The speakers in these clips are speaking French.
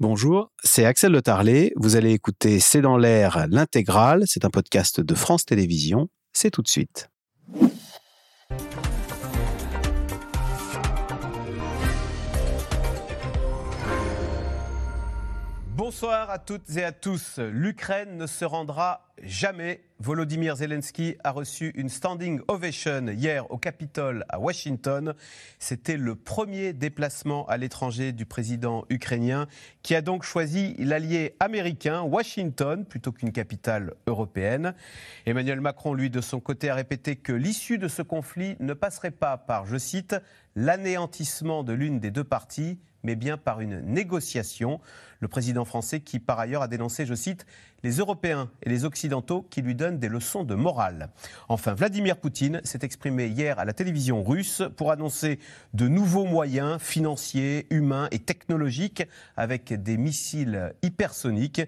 Bonjour, c'est Axel Le Tarlet. Vous allez écouter C'est dans l'air l'intégrale. C'est un podcast de France Télévisions. C'est tout de suite. Bonsoir à toutes et à tous. L'Ukraine ne se rendra jamais. Volodymyr Zelensky a reçu une standing ovation hier au Capitole à Washington. C'était le premier déplacement à l'étranger du président ukrainien qui a donc choisi l'allié américain, Washington, plutôt qu'une capitale européenne. Emmanuel Macron, lui, de son côté, a répété que l'issue de ce conflit ne passerait pas par, je cite, l'anéantissement de l'une des deux parties, mais bien par une négociation. Le président français qui, par ailleurs, a dénoncé, je cite, les Européens et les Occidentaux qui lui donnent des leçons de morale. Enfin, Vladimir Poutine s'est exprimé hier à la télévision russe pour annoncer de nouveaux moyens financiers, humains et technologiques avec des missiles hypersoniques.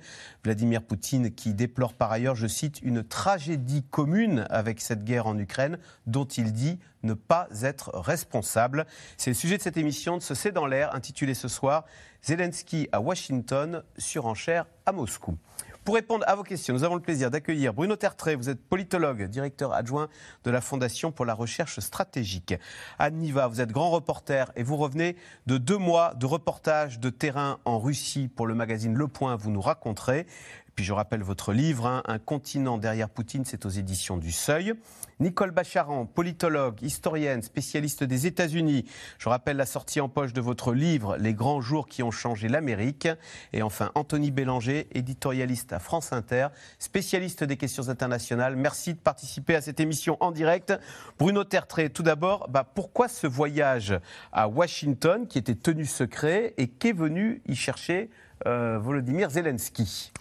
Vladimir Poutine qui déplore par ailleurs, je cite, une tragédie commune avec cette guerre en Ukraine dont il dit ne pas être responsable. C'est le sujet de cette émission de ce C'est dans l'air intitulée ce soir Zelensky à Washington, surenchère à Moscou. Pour répondre à vos questions, nous avons le plaisir d'accueillir Bruno Tertré. Vous êtes politologue, directeur adjoint de la Fondation pour la recherche stratégique. Anne Niva, vous êtes grand reporter et vous revenez de deux mois de reportage de terrain en Russie pour le magazine Le Point. Vous nous raconterez. Puis je rappelle votre livre, hein, Un continent derrière Poutine, c'est aux éditions du Seuil. Nicole Bacharan, politologue, historienne, spécialiste des États-Unis. Je rappelle la sortie en poche de votre livre, Les grands jours qui ont changé l'Amérique. Et enfin, Anthony Bélanger, éditorialiste à France Inter, spécialiste des questions internationales. Merci de participer à cette émission en direct. Bruno Tertré, tout d'abord, bah, pourquoi ce voyage à Washington qui était tenu secret et qu'est venu y chercher euh, Volodymyr Zelensky?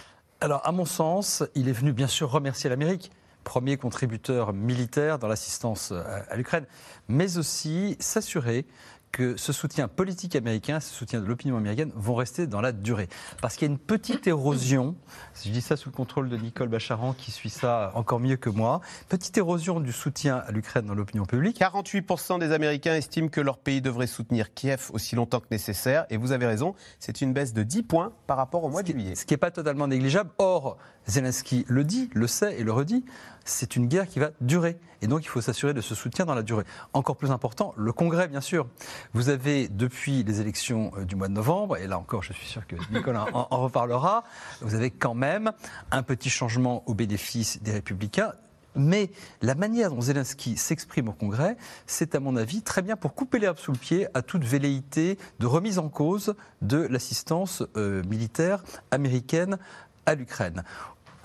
Alors, à mon sens, il est venu bien sûr remercier l'Amérique, premier contributeur militaire dans l'assistance à l'Ukraine, mais aussi s'assurer que ce soutien politique américain, ce soutien de l'opinion américaine vont rester dans la durée. Parce qu'il y a une petite érosion, je dis ça sous le contrôle de Nicole Bacharan qui suit ça encore mieux que moi, petite érosion du soutien à l'Ukraine dans l'opinion publique. 48% des Américains estiment que leur pays devrait soutenir Kiev aussi longtemps que nécessaire. Et vous avez raison, c'est une baisse de 10 points par rapport au mois de juillet. Ce qui n'est pas totalement négligeable. Or, Zelensky le dit, le sait et le redit, c'est une guerre qui va durer. Et donc, il faut s'assurer de ce soutien dans la durée. Encore plus important, le Congrès, bien sûr. Vous avez, depuis les élections euh, du mois de novembre, et là encore, je suis sûr que Nicolas en, reparlera, vous avez quand même un petit changement au bénéfice des Républicains. Mais la manière dont Zelensky s'exprime au Congrès, c'est à mon avis très bien pour couper l'herbe sous le pied à toute velléité de remise en cause de l'assistance euh, militaire américaine à l'Ukraine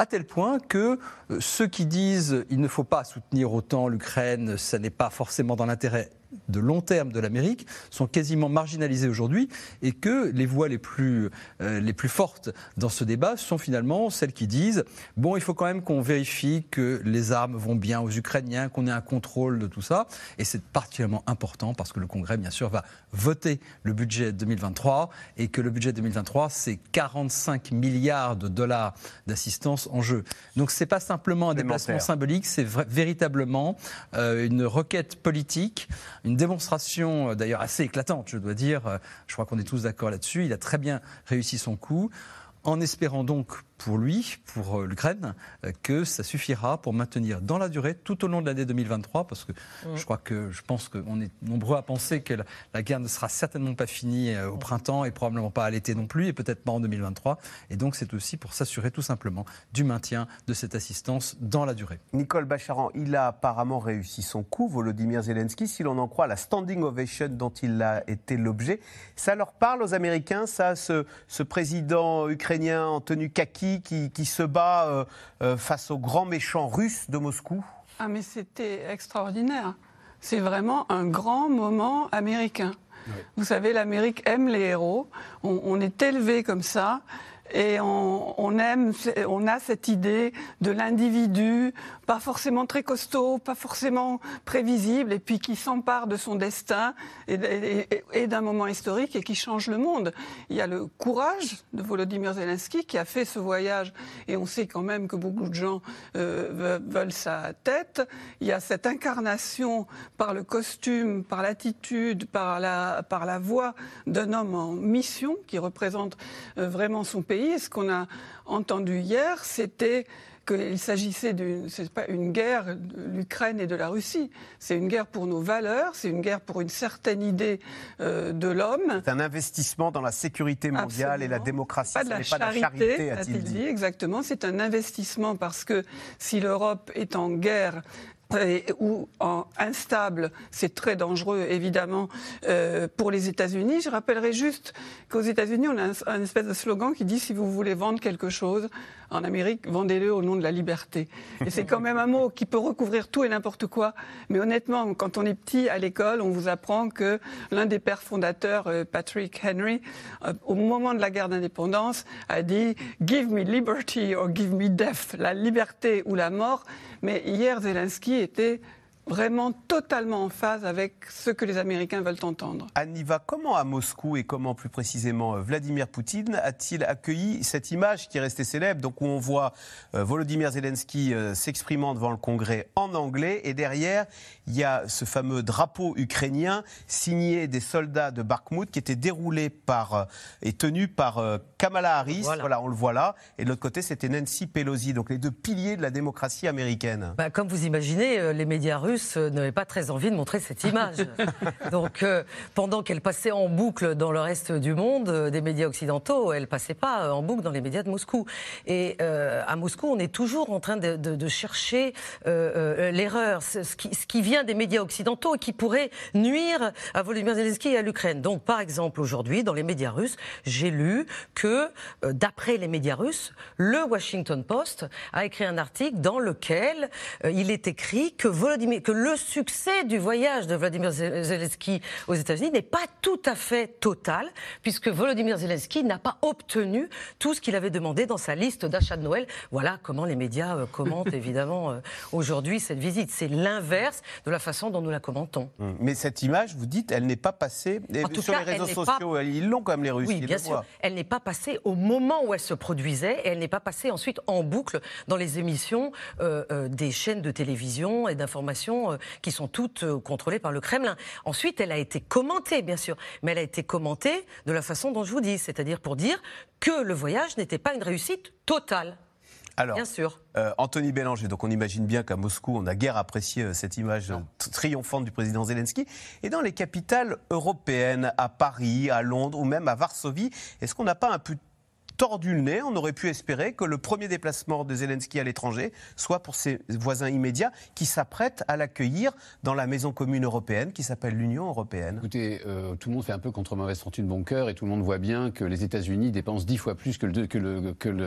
à tel point que euh, ceux qui disent il ne faut pas soutenir autant l'Ukraine, ça n'est pas forcément dans l'intérêt de long terme de l'Amérique sont quasiment marginalisées aujourd'hui et que les voix les plus, euh, les plus fortes dans ce débat sont finalement celles qui disent bon, il faut quand même qu'on vérifie que les armes vont bien aux Ukrainiens, qu'on ait un contrôle de tout ça. Et c'est particulièrement important parce que le Congrès, bien sûr, va voter le budget 2023 et que le budget 2023, c'est 45 milliards de dollars d'assistance en jeu. Donc c'est pas simplement un déplacement symbolique, c'est véritablement euh, une requête politique une démonstration euh, d'ailleurs assez éclatante, je dois dire. Euh, je crois qu'on est tous d'accord là-dessus. Il a très bien réussi son coup en espérant donc pour lui, pour euh, l'Ukraine, euh, que ça suffira pour maintenir dans la durée, tout au long de l'année 2023, parce que mm. je crois que je pense qu'on est nombreux à penser que la, guerre ne sera certainement pas finie euh, au mm. printemps et probablement pas à l'été non plus, et peut-être pas en 2023. Et donc c'est aussi pour s'assurer tout simplement du maintien de cette assistance dans la durée. Nicole Bacharan, il a apparemment réussi son coup, Volodymyr Zelensky, si l'on en croit la standing ovation dont il a été l'objet. Ça leur parle aux Américains, ça, ce, ce président ukrainien en tenue kaki qui, se bat euh, euh, face aux grands méchants russes de Moscou Ah mais c'était extraordinaire. C'est vraiment un grand moment américain. Vous savez, l'Amérique aime les héros. On, est élevé comme ça. Et on, a cette idée de l'individu, pas forcément très costaud, pas forcément prévisible, et puis qui s'empare de son destin et, d'un moment historique et qui change le monde. Il y a le courage de Volodymyr Zelensky qui a fait ce voyage, et on sait quand même que beaucoup de gens euh, ve- veulent sa tête. Il y a cette incarnation par le costume, par l'attitude, par la, par la voix d'un homme en mission qui représente euh, vraiment son pays. Ce qu'on a entendu hier, c'était qu'il s'agissait d'une, c'est pas une guerre de l'Ukraine et de la Russie. C'est une guerre pour nos valeurs, c'est une guerre pour une certaine idée euh, de l'homme. C'est un investissement dans la sécurité mondiale et la démocratie. Pas de Ce la n'est pas de la charité, charité, a-t-il dit. dit. Exactement, c'est un investissement parce que si l'Europe est en guerre ou en instable, c'est très dangereux évidemment euh, pour les États-Unis. Je rappellerai juste qu'aux États-Unis, on a un, espèce de slogan qui dit si vous voulez vendre quelque chose en Amérique, vendez-le au nom de la liberté. Et c'est quand même un mot qui peut recouvrir tout et n'importe quoi. Mais honnêtement, quand on est petit à l'école, on vous apprend que l'un des pères fondateurs, euh, Patrick Henry, euh, au moment de la guerre d'indépendance, a dit Give me liberty or give me death, la liberté ou la mort. Mais hier, Zelensky était vraiment totalement en phase avec ce que les Américains veulent entendre. Aniva, comment à Moscou et comment plus précisément euh, Vladimir Poutine a-t-il accueilli cette image qui est restée célèbre, donc où on voit euh, Volodymyr Zelensky euh, s'exprimant devant le Congrès en anglais et derrière il y a ce fameux drapeau ukrainien signé des soldats de Bakhmut qui était déroulé par euh, et tenu par Kamala Harris, Voilà. voilà. on le voit là, et de l'autre côté c'était Nancy Pelosi, donc les deux piliers de la démocratie américaine. Bah, comme vous imaginez, les médias russes euh, n'avaient pas très envie de montrer cette image. Donc, euh, pendant qu'elle passait en boucle dans le reste du monde, euh, des médias occidentaux, elle passait pas euh, en boucle dans les médias de Moscou. Et euh, à Moscou, on est toujours en train de, de- de chercher euh, euh, l'erreur, ce ce qui, ce qui vient des médias occidentaux et qui pourrait nuire à Volodymyr Zelensky et à l'Ukraine. Donc, par exemple, aujourd'hui, dans les médias russes, j'ai lu que, d'après les médias russes, le Washington Post a écrit un article dans lequel il est écrit que, Volodymyr, que le succès du voyage de Vladimir Zel- Zelensky aux États-Unis n'est pas tout à fait total, puisque Volodymyr Zelensky n'a pas obtenu tout ce qu'il avait demandé dans sa liste d'achat de Noël. Voilà comment les médias euh, commentent évidemment euh, aujourd'hui cette visite. C'est l'inverse de la façon dont nous la commentons. Hum. Mais cette image, vous dites, elle n'est pas passée et En tout sur cas, les réseaux n'est pas- sociaux. Ils l'ont quand même les Russes. Oui, bien sûr. voient. Elle n'est pas passée au moment où elle se produisait et elle n'est pas passée ensuite en boucle dans les émissions euh, euh, des chaînes de télévision et d'information euh, qui sont toutes euh, contrôlées par le Kremlin. Ensuite, elle a été commentée, bien sûr, mais elle a été commentée de la façon dont je vous dis, c'est-à-dire pour dire que le voyage n'était pas une réussite totale. Alors, Bien sûr. euh, Anthony Bélanger, donc on imagine bien qu'à Moscou, on a guère apprécié euh, cette image triomphante du président Zelensky. Et dans les capitales européennes, à Paris, à Londres ou même à Varsovie, est-ce qu'on n'a pas un peu tordu le nez On aurait pu espérer que le premier déplacement de Zelensky à l'étranger soit pour ses voisins immédiats qui s'apprêtent à l'accueillir dans la maison commune européenne qui s'appelle l'Union européenne. Écoutez, euh, tout le monde fait un peu contre mauvaise fortune bon cœur et tout le monde voit bien que les États-Unis dépensent dix fois plus que,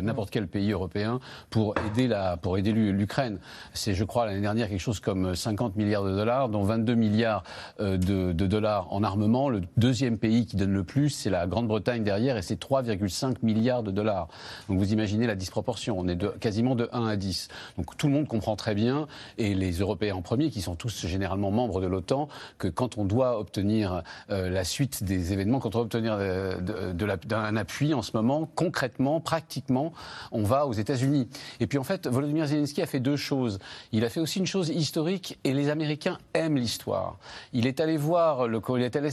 n'importe quel pays européen pour aider, la, pour aider l'U- l'Ukraine. C'est, je crois, l'année dernière quelque chose comme 50 milliards de dollars, dont 22 milliards euh, de, de dollars en armement. Le deuxième pays qui donne le plus, c'est la Grande-Bretagne derrière et c'est 3,5 milliards de dollars. Donc vous imaginez la disproportion. On est quasiment de 1 à 10. Donc tout le monde comprend très bien, et les Européens en premier, qui sont tous généralement membres de l'OTAN, que quand on doit obtenir euh, la suite des événements, quand on doit obtenir euh, appui en ce moment, concrètement, pratiquement, on va aux États-Unis. Et puis en fait, Volodymyr Zelensky a fait deux choses. Il a fait aussi une chose historique, et les Américains aiment l'histoire. Il est allé voir, le, il est allé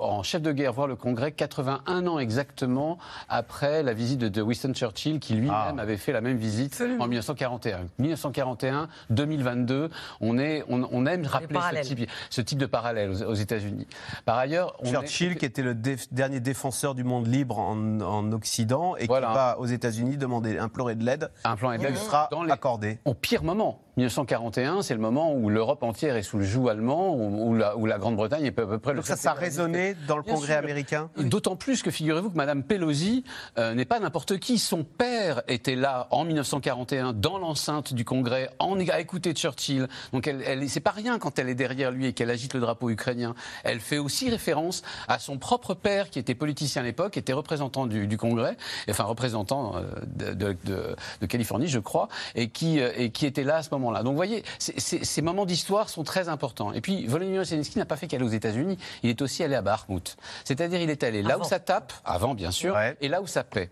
en chef de guerre voir le Congrès 81 ans exactement après la visite de, de Winston Churchill, qui lui-même Ah. avait fait la même visite Absolument. en 1941. 1941, 2022, on, est, on, on aime rappeler ce type, ce type de parallèle aux, aux États-Unis. Par ailleurs, on est- Churchill, qui était le déf- dernier défenseur du monde libre en, en Occident et Voilà. qui va aux États-Unis demander, implorer de l'aide, un plan qui aide lui sera dans les- accordé. au pire moment. 1941, c'est le moment où l'Europe entière est sous le joug allemand, où, la, où la Grande-Bretagne est à peu près le Donc ça, ça a résonné dans le Bien Congrès sûr. américain D'autant plus que figurez-vous que Madame Pelosi euh, n'est pas n'importe qui. Son père était là en 1941 dans l'enceinte du Congrès, en, à écouter Churchill. Donc elle, elle c'est pas rien quand elle est derrière lui et qu'elle agite le drapeau ukrainien. Elle fait aussi référence à son propre père qui était politicien à l'époque, était représentant du, du Congrès, enfin représentant euh, de, de- de- de Californie, je crois, et qui, euh, et qui était là à ce moment-là. Donc vous voyez, ces moments d'histoire sont très importants. Et puis Volodymyr Zelensky n'a pas fait qu'aller aux États-Unis, il est aussi allé à Bakhmut. C'est-à-dire il est allé là Avant. où ça tape, avant bien sûr, Ouais. et là où ça plaît.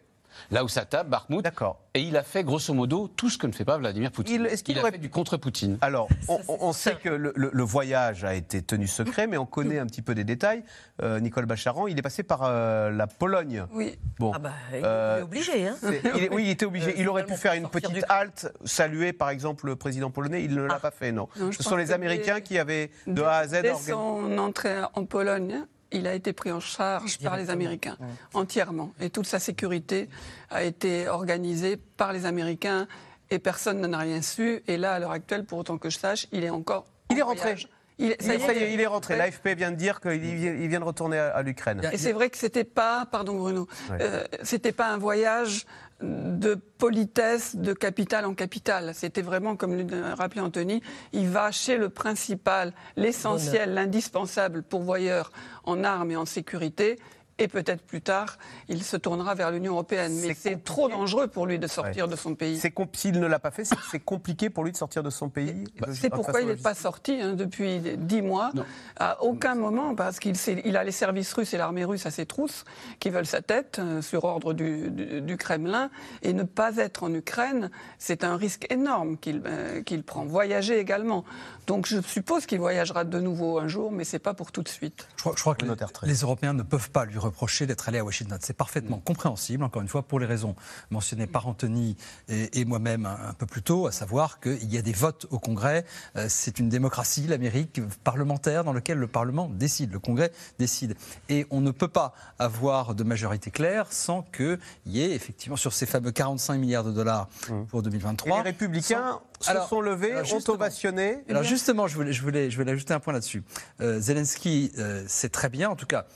Là où ça tape, Bakhmut. D'accord. Et il a fait grosso modo tout ce que ne fait pas Vladimir Poutine. Il- est-ce qu'il a aurait- fait du contre-Poutine. Alors, on, sait que le, le- le voyage a été tenu secret, mais on connaît un petit peu des détails. Euh, Nicole Bacharan, il est passé par euh, la Pologne. Oui. Bon. Ah bah, il Euh, est obligé. Hein. Il est- oui, il était obligé. Euh, il aurait pu faire une petite halte, saluer par exemple le président polonais. Il ne l'a Ah. pas fait, non. Ce sont les Américains qui avaient de A à Z Dès organisé. son entrée en Pologne, il a été pris en charge par les. Américains, entièrement. Et toute sa sécurité a été organisée par les Américains et personne n'en a rien su. Et là, à l'heure actuelle, pour autant que je sache, il est encore. Il est en rentré. voyage. Il est- Ça y est, il est rentré. Ouais. L'AFP vient de dire qu'il vient, il vient de retourner à, à l'Ukraine. Et c'est vrai que c'était pas, pardon Bruno, Ouais. euh, c'était pas un voyage de politesse de capitale en capitale. C'était vraiment, comme le rappelait Anthony, il va chez le principal, l'essentiel, l'indispensable pourvoyeur en armes et en sécurité. Et peut-être plus tard, il se tournera vers l'Union européenne. Mais C'est trop dangereux pour lui de sortir de son pays. S'il ne l'a pas fait, c'est compliqué pour lui de sortir de son pays. C'est pourquoi il n'est pas sorti hein, depuis dix mois. Non. À aucun moment, parce qu'il il a les services russes et l'armée russe à ses trousses qui veulent sa tête euh, sur ordre du, du- du Kremlin. Et ne pas être en Ukraine, c'est un risque énorme qu'il euh, qu'il prend. Voyager également. Donc je suppose qu'il voyagera de nouveau un jour, mais c'est pas pour tout de suite. Je crois, je crois que Le les, les Européens ne peuvent pas lui reprocher d'être allé à Washington. C'est parfaitement compréhensible, encore une fois, pour les raisons mentionnées par Anthony et, et moi-même un, un peu plus tôt, à savoir qu'il y a des votes au Congrès. Euh, c'est une démocratie, l'Amérique parlementaire, dans laquelle le Parlement décide, le Congrès décide. Et on ne peut pas avoir de majorité claire sans qu'il y ait effectivement sur ces fameux 45 milliards de dollars pour Et 2023. les républicains se Alors- sont levés, alors, ont ovationné. Alors justement, je voulais, je voulais, je voulais ajouter un point là-dessus. Euh, Zelensky, euh, c'est très bien, en tout cas,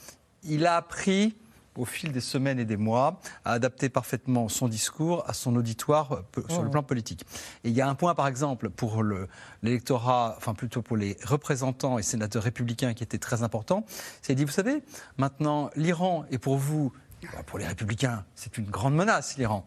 il a appris au fil des semaines et des mois à adapter parfaitement son discours à son auditoire euh, sur le plan politique. Et il y a un point, par exemple, pour le- l'électorat, enfin plutôt pour les représentants et sénateurs républicains qui était très important, c'est dit, vous savez, maintenant, l'Iran est pour vous, bah, pour les républicains, c'est une grande menace, l'Iran.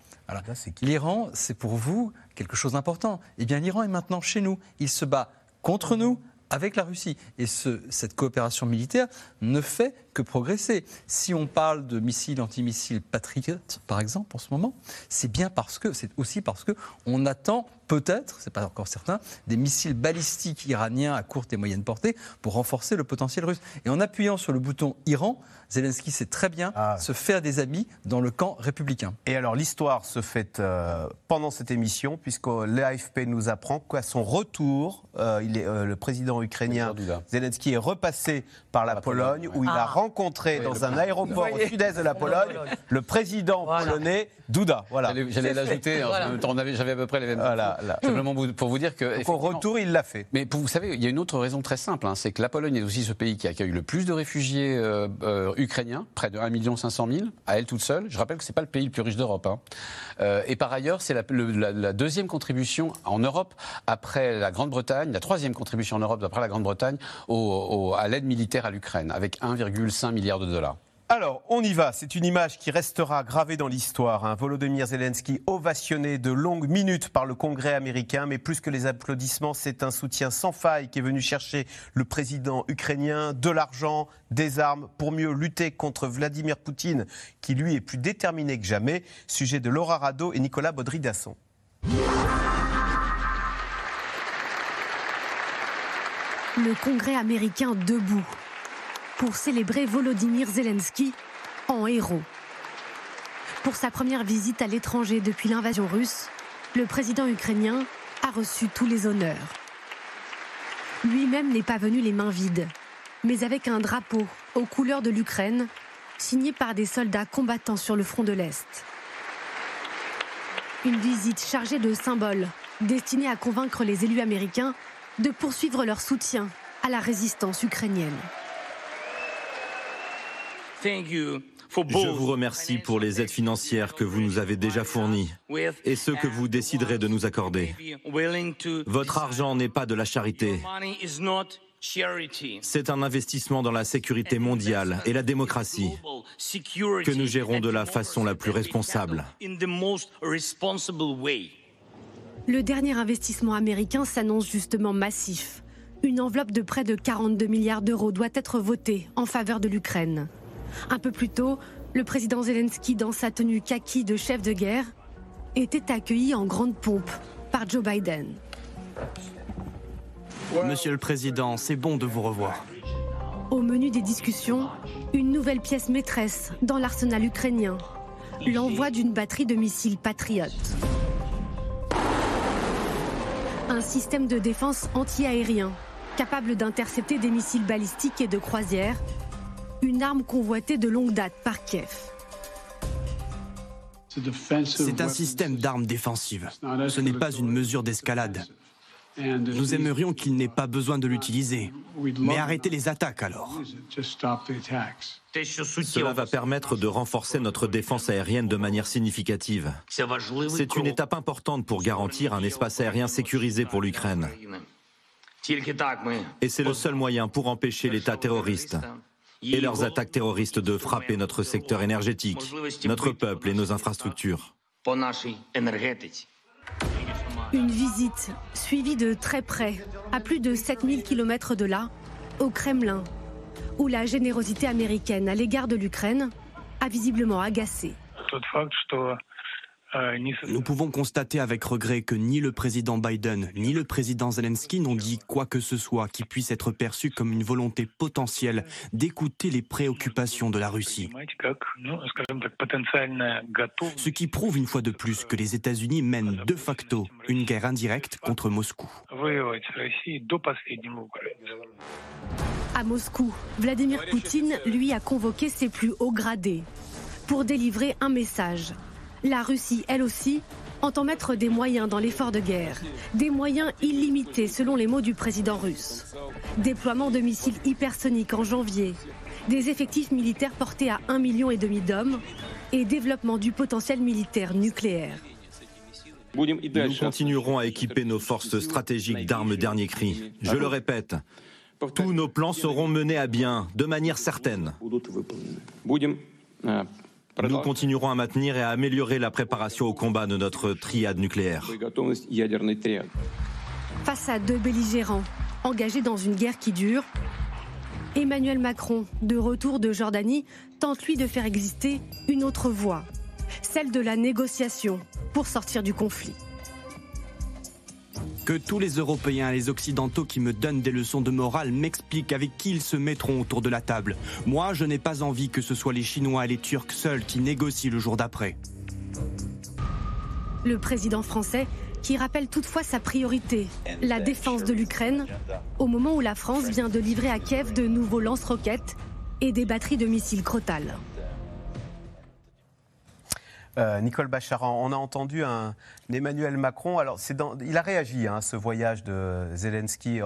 L'Iran, c'est pour vous quelque chose d'important. Eh bien, l'Iran est maintenant chez nous. Il se bat contre nous avec la Russie. Et ce- cette coopération militaire ne fait que progresser. Si on parle de missiles antimissiles Patriot, par exemple, en ce moment, c'est bien parce que, c'est aussi parce que on attend peut-être, c'est pas encore certain, des missiles balistiques iraniens à courte et moyenne portée pour renforcer le potentiel russe. Et en appuyant sur le bouton Iran, Zelensky sait très bien Ah. se faire des amis dans le camp républicain. Et alors l'histoire se fait euh, pendant cette émission, puisque l'AFP nous apprend qu'à son retour, euh, il est, euh, le président ukrainien. Zelensky est repassé par la la Pologne, Pologne, où il a Ah. Rencontré Oui, dans un aéroport au sud-est de la Pologne le président Voilà. polonais Duda. Voilà. J'allais l'ajouter, Voilà. avait- j'avais à peu près les mêmes. Voilà, là. Simplement pour vous dire que. Au retour, il l'a fait. Mais pour, vous savez, il y a une autre raison très simple, hein, c'est que la Pologne est aussi ce pays qui accueille le plus de réfugiés euh, euh, ukrainiens, près de 1 500 000, à elle toute seule. Je rappelle que c'est pas le pays le plus riche d'Europe. hein. Euh, et par ailleurs, c'est la, le- la- la deuxième contribution en Europe après la Grande-Bretagne, la troisième contribution en Europe après la Grande-Bretagne au- au- à l'aide militaire à l'Ukraine, avec 1,5 milliard de dollars. Alors, on y va. C'est une image qui restera gravée dans l'histoire. hein. Volodymyr Zelensky ovationné de longues minutes par le Congrès américain, mais plus que les applaudissements, c'est un soutien sans faille qui est venu chercher le président ukrainien, de l'argent, des armes pour mieux lutter contre Vladimir Poutine, qui lui est plus déterminé que jamais. Sujet de Laura Rado et Nicolas Baudry-Dasson. Le Congrès américain debout pour célébrer Volodymyr Zelensky en héros. Pour sa première visite à l'étranger depuis l'invasion russe, le président ukrainien a reçu tous les honneurs. Lui-même n'est pas venu les mains vides, mais avec un drapeau aux couleurs de l'Ukraine, signé par des soldats combattant sur le front de l'Est. Une visite chargée de symboles destiné à convaincre les élus américains de poursuivre leur soutien à la résistance ukrainienne. Je vous remercie pour les aides financières que vous nous avez déjà fournies et ceux que vous déciderez de nous accorder. Votre argent n'est pas de la charité. C'est un investissement dans la sécurité mondiale et la démocratie que nous gérons de la façon la plus responsable. Le dernier investissement américain s'annonce justement massif. Une enveloppe de près de 42 milliards d'euros doit être votée en faveur de l'Ukraine. Un peu plus tôt, le président Zelensky, dans sa tenue kaki de chef de guerre, était accueilli en grande pompe par Joe Biden. Monsieur le Président, c'est bon de vous revoir. Au menu des discussions, une nouvelle pièce maîtresse dans l'arsenal ukrainien, l'envoi d'une batterie de missiles Patriot. Un système de défense anti-aérien capable d'intercepter des missiles balistiques et de croisière, une arme convoitée de longue date par Kiev. C'est un système d'armes défensives. Ce n'est pas une mesure d'escalade. Nous aimerions qu'il n'ait pas besoin de l'utiliser. Mais arrêtez les attaques alors. Cela va permettre de renforcer notre défense aérienne de manière significative. C'est une étape importante pour garantir un espace aérien sécurisé pour l'Ukraine. Et c'est le seul moyen pour empêcher l'État terroriste et leurs attaques terroristes de frapper notre secteur énergétique, notre peuple et nos infrastructures. Une visite suivie de très près, à plus de 7000 km de là, au Kremlin, où la générosité américaine à l'égard de l'Ukraine a visiblement agacé. Nous pouvons constater avec regret que ni le président Biden ni le président Zelensky n'ont dit quoi que ce soit qui puisse être perçu comme une volonté potentielle d'écouter les préoccupations de la Russie. Ce qui prouve une fois de plus que les États-Unis mènent de facto une guerre indirecte contre Moscou. À Moscou, Vladimir Poutine, lui, a convoqué ses plus hauts gradés pour délivrer un message la Russie, elle aussi, entend mettre des moyens dans l'effort de guerre. Des moyens illimités selon les mots du président russe. Déploiement de missiles hypersoniques en janvier. Des effectifs militaires portés à 1,5 million d'hommes. Et développement du potentiel militaire nucléaire. Nous continuerons à équiper nos forces stratégiques d'armes dernier cri. Je le répète, tous nos plans seront menés à bien, de manière certaine. Nous continuerons à maintenir et à améliorer la préparation au combat de notre triade nucléaire. Face à deux belligérants engagés dans une guerre qui dure, Emmanuel Macron, de retour de Jordanie, tente lui de faire exister une autre voie, celle de la négociation pour sortir du conflit. Que tous les Européens et les Occidentaux qui me donnent des leçons de morale m'expliquent avec qui ils se mettront autour de la table. Moi, je n'ai pas envie que ce soit les Chinois et les Turcs seuls qui négocient le jour d'après. Le président français qui rappelle toutefois sa priorité, la défense de l'Ukraine, au moment où la France vient de livrer à Kiev de nouveaux lance-roquettes et des batteries de missiles Crotal. Euh, Nicole Bacharan, on a entendu un, Emmanuel Macron. Alors, il a réagi à hein, ce voyage de Zelensky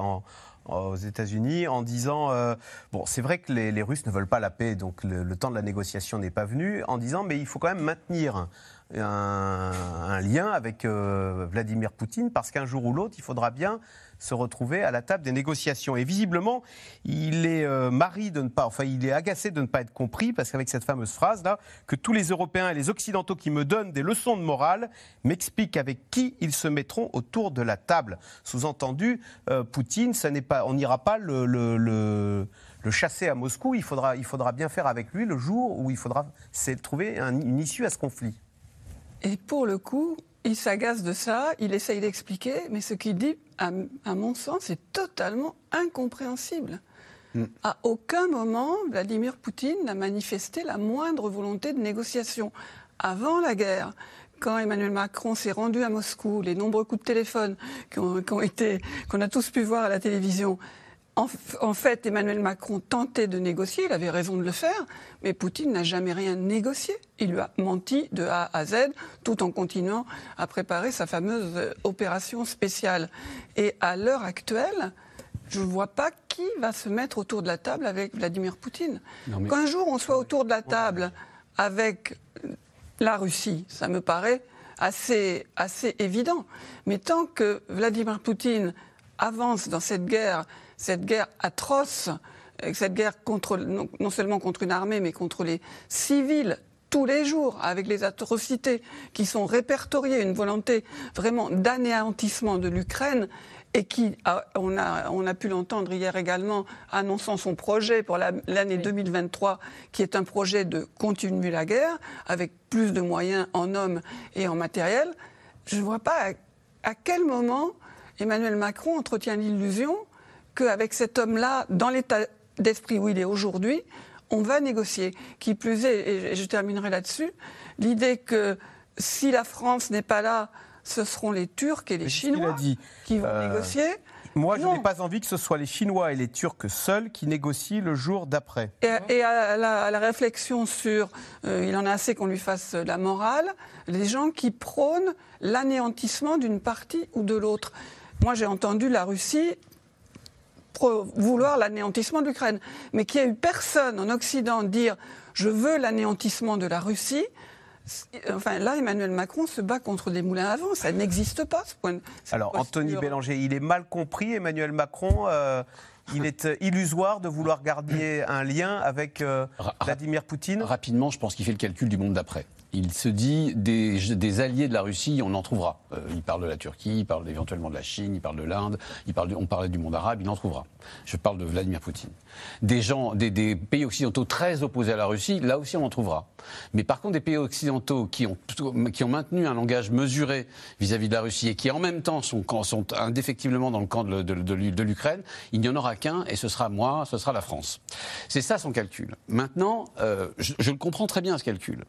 aux États-Unis en disant euh, bon, c'est vrai que les, Russes ne veulent pas la paix, donc le, temps de la négociation n'est pas venu. En disant mais il faut quand même maintenir un, lien avec euh, Vladimir Poutine parce qu'un jour ou l'autre, il faudra bien se retrouver à la table des négociations. Et visiblement, il est euh, de ne pas, enfin, il est agacé de ne pas être compris parce qu'avec cette fameuse phrase là, que tous les Européens et les Occidentaux qui me donnent des leçons de morale m'expliquent avec qui ils se mettront autour de la table. Sous-entendu, euh, Poutine, ça n'est pas, on n'ira pas le, chasser à Moscou. Il faudra, il faudra bien faire avec lui le jour où il faudra trouver une issue à ce conflit. Et pour le coup, il s'agace de ça, il essaye d'expliquer, mais ce qu'il dit, à, mon sens, est totalement incompréhensible. Hmm. À aucun moment, Vladimir Poutine n'a manifesté la moindre volonté de négociation. Avant la guerre, quand Emmanuel Macron s'est rendu à Moscou, les nombreux coups de téléphone qu'on a tous pu voir à la télévision, en, fait, Emmanuel Macron tentait de négocier, il avait raison de le faire, mais Poutine n'a jamais rien négocié. Il lui a menti de A à Z, tout en continuant à préparer sa fameuse euh, opération spéciale. Et à l'heure actuelle, je ne vois pas qui va se mettre autour de la table avec Vladimir Poutine. Qu'un jour on soit autour de la table avec la Russie, ça me paraît assez, assez évident. Mais tant que Vladimir Poutine avance dans cette guerre cette guerre atroce, euh, cette guerre contre, non, seulement contre une armée, mais contre les civils tous les jours, avec les atrocités qui sont répertoriées, une volonté vraiment d'anéantissement de l'Ukraine, et qui, on, a, on a pu l'entendre hier également, annonçant son projet pour l'année 2023, qui est un projet de continuer la guerre, avec plus de moyens en hommes et en matériel. Je ne vois pas à quel moment Emmanuel Macron entretient l'illusion qu'avec cet homme-là, dans l'état d'esprit où il est aujourd'hui, on va négocier. Qui plus est, et je terminerai là-dessus, l'idée que si la France n'est pas là, ce seront les Turcs et les Chinois qui vont euh, négocier. Moi, je n'ai pas envie que ce soit les Chinois et les Turcs seuls qui négocient le jour d'après. Et, à, la, réflexion sur euh, il en a assez qu'on lui fasse la morale, les gens qui prônent l'anéantissement d'une partie ou de l'autre. Moi, j'ai entendu la Russie vouloir l'anéantissement de l'Ukraine. Mais qu'il n'y a eu personne en Occident dire je veux l'anéantissement de la Russie. Enfin, là, Emmanuel Macron se bat contre des moulins à vent. Ça n'existe pas, ce point. Alors, Anthony Bélanger, il est mal compris, Emmanuel Macron. Euh, il est euh, illusoire de vouloir garder un lien avec euh, Vladimir Poutine Rapidement, je pense qu'il fait le calcul du monde d'après il se dit des, alliés de la Russie, on en trouvera. Euh, il parle de la Turquie, il parle éventuellement de la Chine, il parle de l'Inde, on parlait du monde arabe, il en trouvera. Je parle de Vladimir Poutine. Des gens, des, pays occidentaux très opposés à la Russie, là aussi on en trouvera. Mais par contre, des pays occidentaux qui ont, qui ont maintenu un langage mesuré vis-à-vis de la Russie et qui en même temps sont, sont indéfectiblement dans le camp de, l'Ukraine, il n'y en aura qu'un et ce sera moi, ce sera la France. C'est ça son calcul. Maintenant, euh, je, je le comprends très bien ce calcul.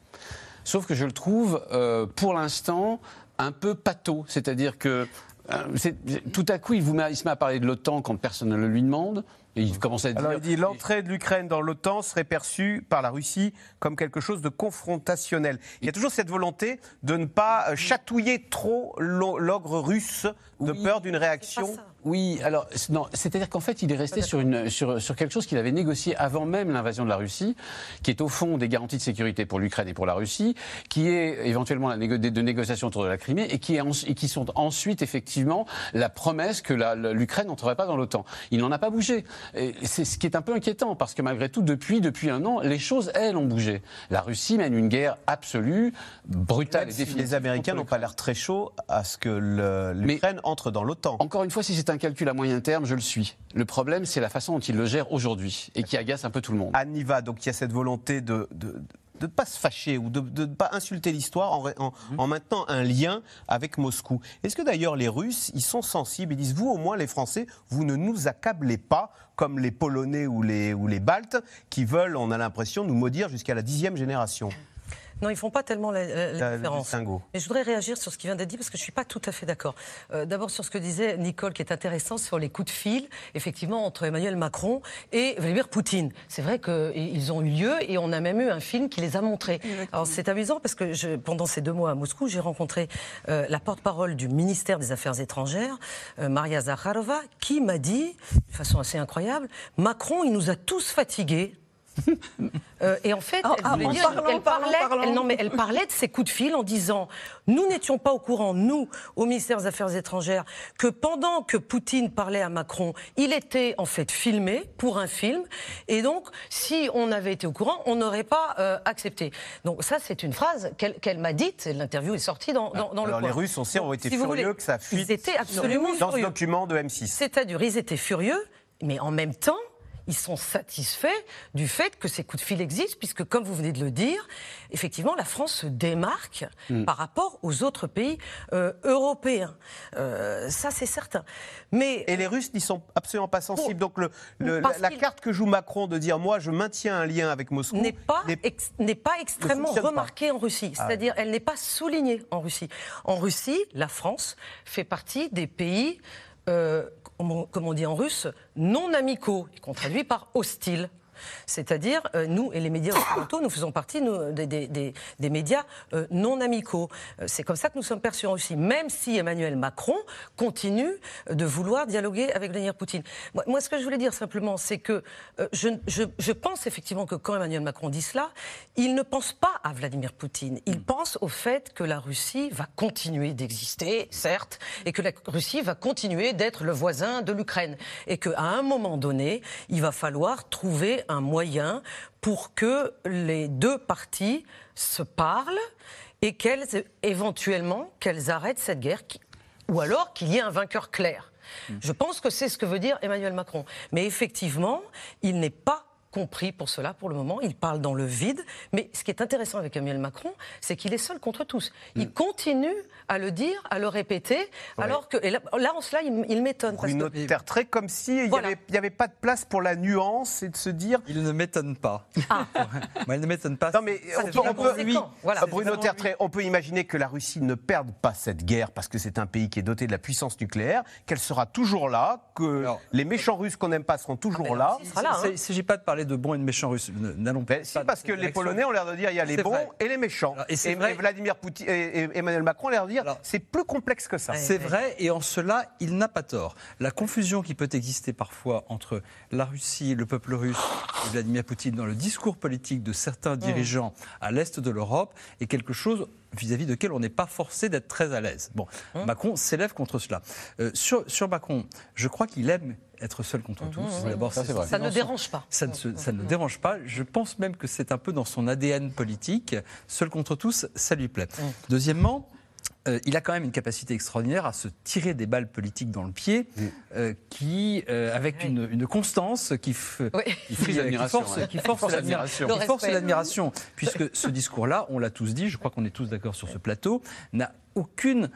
Sauf que je le trouve, euh, pour l'instant, un peu pâteau. C'est-à-dire que euh, tout à coup, il, vous il se met à parler de l'OTAN quand personne ne le lui demande. Et il commence à dire. Alors il dit l'entrée de l'Ukraine dans l'OTAN serait perçue par la Russie comme quelque chose de confrontationnel. Il y a toujours cette volonté de ne pas euh, chatouiller trop l'ogre russe de peur d'une réaction. Oui, alors non, c'est-à-dire qu'en fait, il est resté sur, une, sur, sur quelque chose qu'il avait négocié avant même l'invasion de la Russie, qui est au fond des garanties de sécurité pour l'Ukraine et pour la Russie, qui est éventuellement la négo de négociation autour de la Crimée et qui, est et qui sont ensuite effectivement la promesse que l'Ukraine n'entrerait pas dans l'OTAN. Il n'en a pas bougé. C'est ce qui est un peu inquiétant parce que malgré tout, depuis depuis un an, les choses elles ont bougé. La Russie mène une guerre absolue, brutale et définitive. Les Américains n'ont pas l'air très chauds à ce que l'Ukraine entre dans l'OTAN. Encore une fois, si c'est un calcul à moyen terme, je le suis. Le problème, c'est la façon dont il le gère aujourd'hui et qui agace un peu tout le monde. Niva, donc il y a cette volonté de, de ne pas se fâcher ou de ne pas insulter l'histoire en, mhm. en, maintenant un lien avec Moscou. Est-ce que d'ailleurs les Russes, ils sont sensibles Ils disent, vous au moins les Français, vous ne nous accablez pas comme les Polonais ou les, ou les Baltes qui veulent, on a l'impression, nous maudire jusqu'à la dixième génération? Non, ils font pas tellement la, différence. Mais je voudrais réagir sur ce qui vient d'être dit parce que je suis pas tout à fait d'accord. Euh, d'abord sur ce que disait Nicole, qui est intéressant sur les coups de fil, effectivement, entre Emmanuel Macron et Vladimir Poutine. C'est vrai qu'ils ont eu lieu et on a même eu un film qui les a montrés. Alors c'est amusant parce que je, pendant ces deux mois à Moscou, j'ai rencontré euh, la porte-parole du ministère des Affaires étrangères, euh, Maria Zakharova, qui m'a dit, de façon assez incroyable, Macron, il nous a tous fatigués euh, et en fait, elle, parlait, non, mais elle parlait de ces coups de fil en disant Nous n'étions pas au courant, nous, au ministère des Affaires étrangères, que pendant que Poutine parlait à Macron, il était en fait filmé pour un film. Et donc, si on avait été au courant, on n'aurait pas euh, accepté. Donc, ça, c'est une phrase qu'elle m'a dite. L'interview est sortie dans, dans, dans Alors, le. les Russes, ont été furieux que ça fuite ils étaient absolument dans ce document de M6. C'est-à-dire, ils étaient furieux, mais en même temps, ils sont satisfaits du fait que ces coups de fil existent, puisque, comme vous venez de le dire, effectivement, la France se démarque mm. par rapport aux autres pays euh, européens. Euh, ça, c'est certain. Mais et les Russes n'y sont absolument pas sensibles. Donc, le, la, carte que joue Macron de dire moi, je maintiens un lien avec Moscou n'est pas n'est pas extrêmement remarquée en Russie. Ah C'est-à-dire, elle n'est pas soulignée en Russie. En Russie, la France fait partie des pays euh, comme on dit en russe, non amicaux, qu'on traduit par hostiles. C'est-à-dire, euh, nous et les médias occidentaux, nous faisons partie des, médias euh, non amicaux. Euh, c'est comme ça que nous sommes perçus en Russie, même si Emmanuel Macron continue de vouloir dialoguer avec Vladimir Poutine. Moi, ce que je voulais dire simplement, c'est que je, pense effectivement que quand Emmanuel Macron dit cela, il ne pense pas à Vladimir Poutine. Il pense au fait que la Russie va continuer d'exister, certes, et que la Russie va continuer d'être le voisin de l'Ukraine. Et qu'à un moment donné, il va falloir trouver un moyen pour que les deux parties se parlent et qu'elles, éventuellement, qu'elles arrêtent cette guerre, ou alors qu'il y ait un vainqueur clair. Hmm. Je pense que c'est ce que veut dire Emmanuel Macron. Mais effectivement, il n'est pas compris pour cela pour le moment. Il parle dans le vide. Mais ce qui est intéressant avec Emmanuel Macron, c'est qu'il est seul contre tous. Il hmm. continue à le dire, à le répéter, alors que là, en cela, il, m'étonne. Une autre terre très comme s'il n'y avait, pas de place pour la nuance et de se dire. Il ne m'étonne pas. Ah. Moi, il ne m'étonne pas. Non, mais on peut, lui, Bruno Tertrais, on peut imaginer que la Russie ne perde pas cette guerre parce que c'est un pays qui est doté de la puissance nucléaire, qu'elle sera toujours là, que les méchants russes qu'on n'aime pas seront toujours ah, là. Il ne s'agit pas de parler de bons et de méchants russes. N'allons pas. Si, parce que les Polonais ont l'air de dire il y a les bons et les méchants. et, et, Vladimir Poutine et, Emmanuel Macron ont l'air de dire c'est plus complexe que ça. C'est vrai, et en cela, il n'a pas tort. La confusion qui peut exister parfois entre la Russie, le peuple russe et Vladimir Poutine dans le discours politique de certains dirigeants à l'est de l'Europe est quelque chose vis-à-vis de lequel on n'est pas forcé d'être très à l'aise. Bon, Macron s'élève contre cela. Euh, sur, sur Macron, je crois qu'il aime être seul contre tous. ça, ça ne dérange pas. Ça ne, ça ne dérange pas. Je pense même que c'est un peu dans son ADN politique. Seul contre tous, ça lui plaît. Deuxièmement, euh, il a quand même une capacité extraordinaire à se tirer des balles politiques dans le pied, euh, qui, euh, avec une, constance qui, qui, force, l'admiration. Puisque ce discours-là, on l'a tous dit, je crois qu'on est tous d'accord sur ce plateau, n'a aucune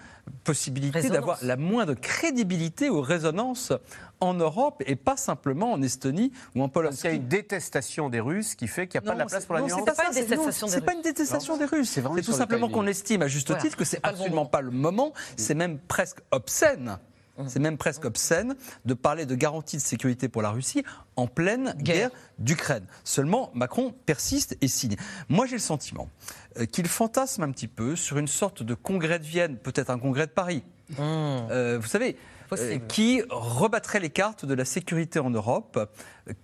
possibilité d'avoir la moindre crédibilité ou résonance en Europe et pas simplement en Estonie ou en Pologne. Il y a une détestation des Russes qui fait qu'il n'y a pas de la place pour la nuance. C'est pas, une détestation des Russes. pas une détestation des Russes. C'est tout simplement qu'on estime à juste titre que c'est absolument pas le moment. C'est même presque obscène c'est même presque obscène de parler de garantie de sécurité pour la Russie en pleine guerre, d'Ukraine. Seulement, Macron persiste et signe. Moi, j'ai le sentiment euh, qu'il fantasme un petit peu sur une sorte de congrès de Vienne, peut-être un congrès de Paris. Mmh. Euh, vous savez, euh, qui rebattrait les cartes de la sécurité en Europe,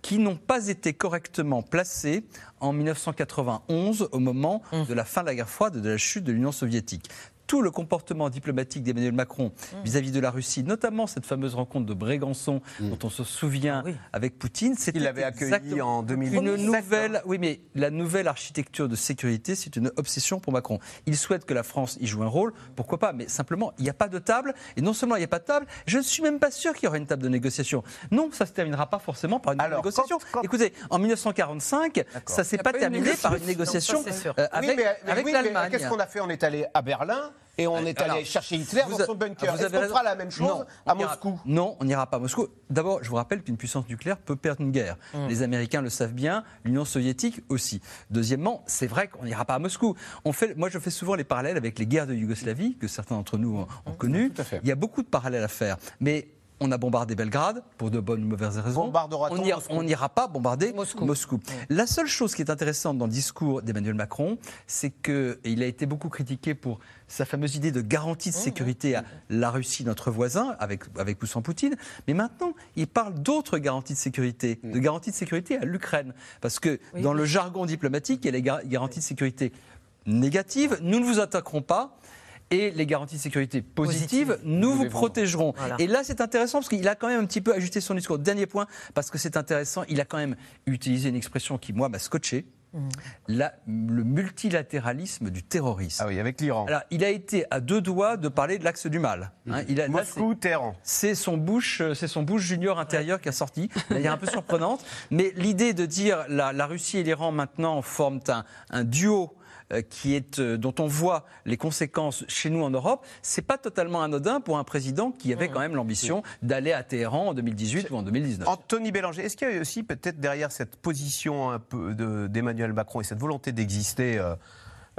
qui n'ont pas été correctement placées en 1991 au moment mmh. de la fin de la guerre froide et de la chute de l'Union soviétique tout le comportement diplomatique d'Emmanuel Macron mm. vis-à-vis de la Russie, notamment cette fameuse rencontre de Brégançon mm. dont on se souvient ah avec Poutine. Il l'avait accueilli en 2007. Une nouvelle, oui, mais la nouvelle architecture de sécurité, c'est une obsession pour Macron. Il souhaite que la France y joue un rôle, pourquoi pas, mais simplement, il n'y a pas de table, et non seulement il n'y a pas de table, je ne suis même pas sûr qu'il y aura une table de négociation. Non, ça ne se terminera pas forcément par une négociation. Écoutez, en 1945, ça ne s'est pas, terminé par une négociation euh, avec, avec l'Allemagne. Qu'est-ce qu'on a fait? On est allé à Berlin et on est allé chercher Hitler dans son bunker. Est-ce qu'on fera la même chose à Moscou Non, on n'ira pas à Moscou. D'abord, je vous rappelle qu'une puissance nucléaire peut perdre une guerre. Hmm. Les Américains le savent bien, l'Union soviétique aussi. Deuxièmement, c'est vrai qu'on n'ira pas à Moscou. On fait, moi, je fais souvent les parallèles avec les guerres de Yougoslavie, que certains d'entre nous ont, ont connues. Il y a beaucoup de parallèles à faire. Mais on a bombardé Belgrade pour de bonnes ou mauvaises raisons. On n'ira pas bombarder Moscou. La seule chose qui est intéressante dans le discours d'Emmanuel Macron, c'est qu'il a été beaucoup critiqué pour sa fameuse idée de garantie de mmh, sécurité à la Russie, notre voisin, avec, avec ou sans Poutine. Mais maintenant, il parle d'autres garanties de sécurité, mmh. de garanties de sécurité à l'Ukraine. Parce que dans le jargon diplomatique, il y a les garanties de sécurité négatives. Nous ne vous attaquerons pas et les garanties de sécurité positives, nous vous, protégerons. Et là, c'est intéressant parce qu'il a quand même un petit peu ajusté son discours. Dernier point, parce que c'est intéressant, il a quand même utilisé une expression qui, moi, m'a scotché. Mmh. le multilatéralisme du terrorisme. Ah oui, avec l'Iran. Alors, il a été à deux doigts de parler de l'axe du mal. Hein. Il a, Moscou, Téhéran. C'est son bouche, euh, c'est son bouche junior intérieur qui a sorti. Il est un peu surprenante, mais l'idée de dire la, la Russie et l'Iran maintenant forment un, un duo qui est, euh, dont on voit les conséquences chez nous en Europe, c'est pas totalement anodin pour un président qui avait quand même l'ambition d'aller à Téhéran en 2018 ou en 2019. Anthony Bélanger, est-ce qu'il y a aussi peut-être derrière cette position un peu d'Emmanuel Macron et cette volonté d'exister euh,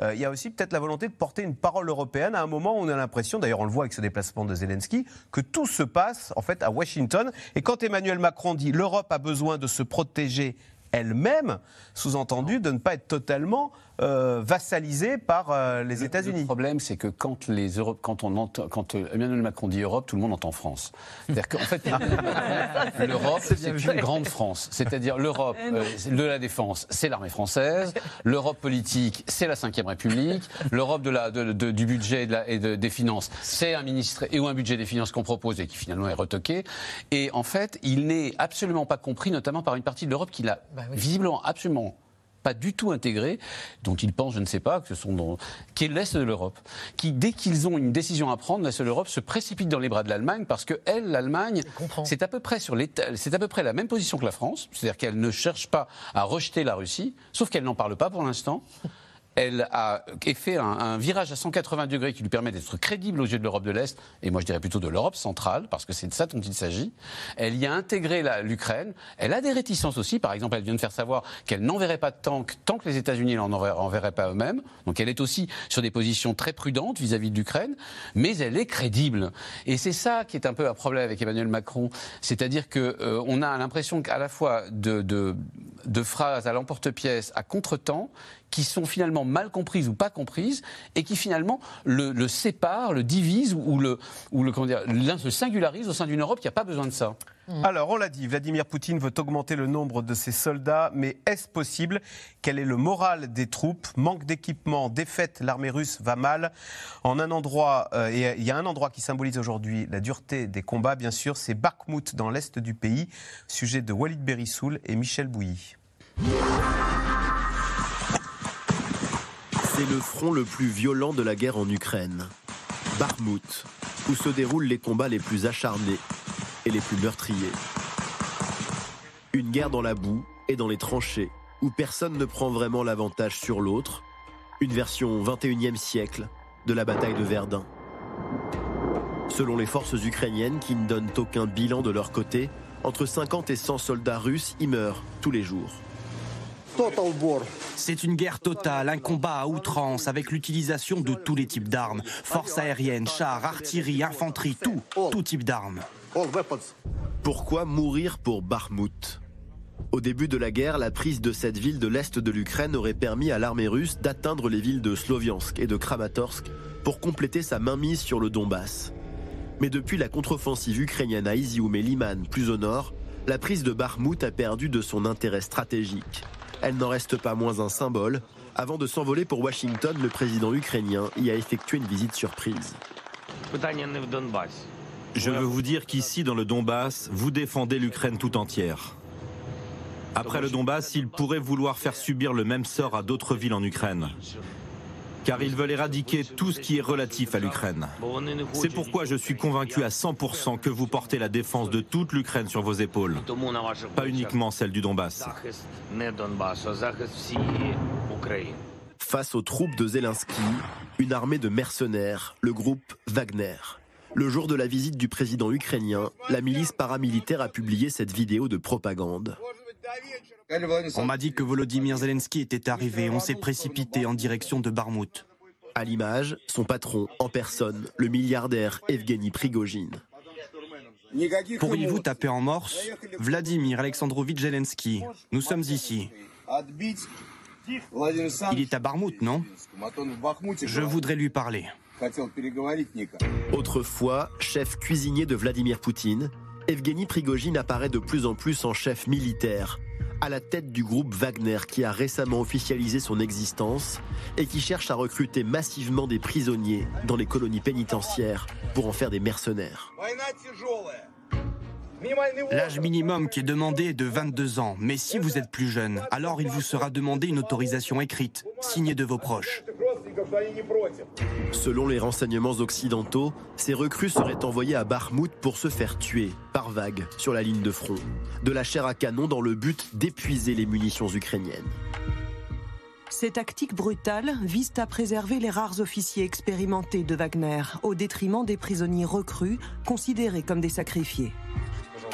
euh, il y a aussi peut-être la volonté de porter une parole européenne à un moment où on a l'impression, d'ailleurs on le voit avec ce déplacement de Zelensky, que tout se passe en fait à Washington. Et quand Emmanuel Macron dit l'Europe a besoin de se protéger elle-même, sous-entendu de ne pas être totalement euh, vassalisée par euh, les États-Unis. Le problème, c'est que quand, les Europe, quand, on entend, quand euh, Emmanuel Macron dit Europe, tout le monde entend France. C'est-à-dire qu'en fait, l'Europe, c'est une grande France. C'est-à-dire l'Europe de la défense, c'est l'armée française. L'Europe politique, c'est la Ve République. L'Europe de la, de, du budget et, de la, et des finances, c'est un ministre et ou un budget des finances qu'on propose et qui finalement est retoqué. Et en fait, il n'est absolument pas compris, notamment par une partie de l'Europe qui l'a bah visiblement absolument pas du tout intégré, dont ils pensent, je ne sais pas, que ce sont dans, qui est l'Est de l'Europe, qui, dès qu'ils ont une décision à prendre, l'Est de l'Europe se précipite dans les bras de l'Allemagne parce que elle, l'Allemagne, c'est à peu près sur c'est à peu près la même position que la France, c'est-à-dire qu'elle ne cherche pas à rejeter la Russie, sauf qu'elle n'en parle pas pour l'instant elle a fait un, virage à 180 degrés qui lui permet d'être crédible aux yeux de l'Europe de l'Est, et moi je dirais plutôt de l'Europe centrale, parce que c'est de ça dont il s'agit. Elle y a intégré l'Ukraine. Elle a des réticences aussi. Par exemple, elle vient de faire savoir qu'elle n'enverrait pas de tanks tant que les États-Unis n'en enverraient pas eux-mêmes. Donc elle est aussi sur des positions très prudentes vis-à-vis de l'Ukraine, mais elle est crédible. Et c'est ça qui est un peu un problème avec Emmanuel Macron. C'est-à-dire qu'on euh, a l'impression qu'à la fois de, de, de phrases à l'emporte-pièce, à contre-temps, qui sont finalement mal comprises ou pas comprises et qui finalement le, séparent, le divisent ou le, ou le comment dire, l'un se singularise au sein d'une Europe qui n'a pas besoin de ça. Mm. Alors, on l'a dit, Vladimir Poutine veut augmenter le nombre de ses soldats, mais est-ce possible? Quel est le moral des troupes? Manque d'équipement, défaite, l'armée russe va mal. En un endroit, euh, et il y a un endroit qui symbolise aujourd'hui la dureté des combats, bien sûr, c'est Bakhmut dans l'est du pays. Sujet de Walid Berissoul et Michel Bouilly. C'est le front le plus violent de la guerre en Ukraine, Bakhmut, où se déroulent les combats les plus acharnés et les plus meurtriers. Une guerre dans la boue et dans les tranchées, où personne ne prend vraiment l'avantage sur l'autre, une version 21e siècle de la bataille de Verdun. Selon les forces ukrainiennes qui ne donnent aucun bilan de leur côté, entre 50 et 100 soldats russes y meurent tous les jours. C'est une guerre totale, un combat à outrance avec l'utilisation de tous les types d'armes. Forces aériennes, chars, artillerie, infanterie, tout, tout type d'armes. Pourquoi mourir pour Bakhmut Au début de la guerre, la prise de cette ville de l'est de l'Ukraine aurait permis à l'armée russe d'atteindre les villes de Sloviansk et de Kramatorsk pour compléter sa mainmise sur le Donbass. Mais depuis la contre-offensive ukrainienne à Izium et Liman, plus au nord, la prise de Bakhmut a perdu de son intérêt stratégique elle n'en reste pas moins un symbole. Avant de s'envoler pour Washington, le président ukrainien y a effectué une visite surprise. Je veux vous dire qu'ici, dans le Donbass, vous défendez l'Ukraine tout entière. Après le Donbass, ils pourraient vouloir faire subir le même sort à d'autres villes en Ukraine car ils veulent éradiquer tout ce qui est relatif à l'Ukraine. C'est pourquoi je suis convaincu à 100% que vous portez la défense de toute l'Ukraine sur vos épaules, pas uniquement celle du Donbass. Face aux troupes de Zelensky, une armée de mercenaires, le groupe Wagner. Le jour de la visite du président ukrainien, la milice paramilitaire a publié cette vidéo de propagande. On m'a dit que Volodymyr Zelensky était arrivé. On s'est précipité en direction de Barmout. À l'image, son patron en personne, le milliardaire Evgeny Prigogine. Pourriez-vous taper en morse? Vladimir Alexandrovitch Zelensky, nous sommes ici. Il est à Barmout, non? Je voudrais lui parler. Autrefois, chef cuisinier de Vladimir Poutine, Evgeny Prigogine apparaît de plus en plus en chef militaire, à la tête du groupe Wagner qui a récemment officialisé son existence et qui cherche à recruter massivement des prisonniers dans les colonies pénitentiaires pour en faire des mercenaires. L'âge minimum qui est demandé est de 22 ans, mais si vous êtes plus jeune, alors il vous sera demandé une autorisation écrite, signée de vos proches. Selon les renseignements occidentaux, ces recrues seraient envoyées à Bakhmut pour se faire tuer, par vagues, sur la ligne de front. De la chair à canon dans le but d'épuiser les munitions ukrainiennes. Ces tactiques brutales visent à préserver les rares officiers expérimentés de Wagner, au détriment des prisonniers recrues, considérés comme des sacrifiés.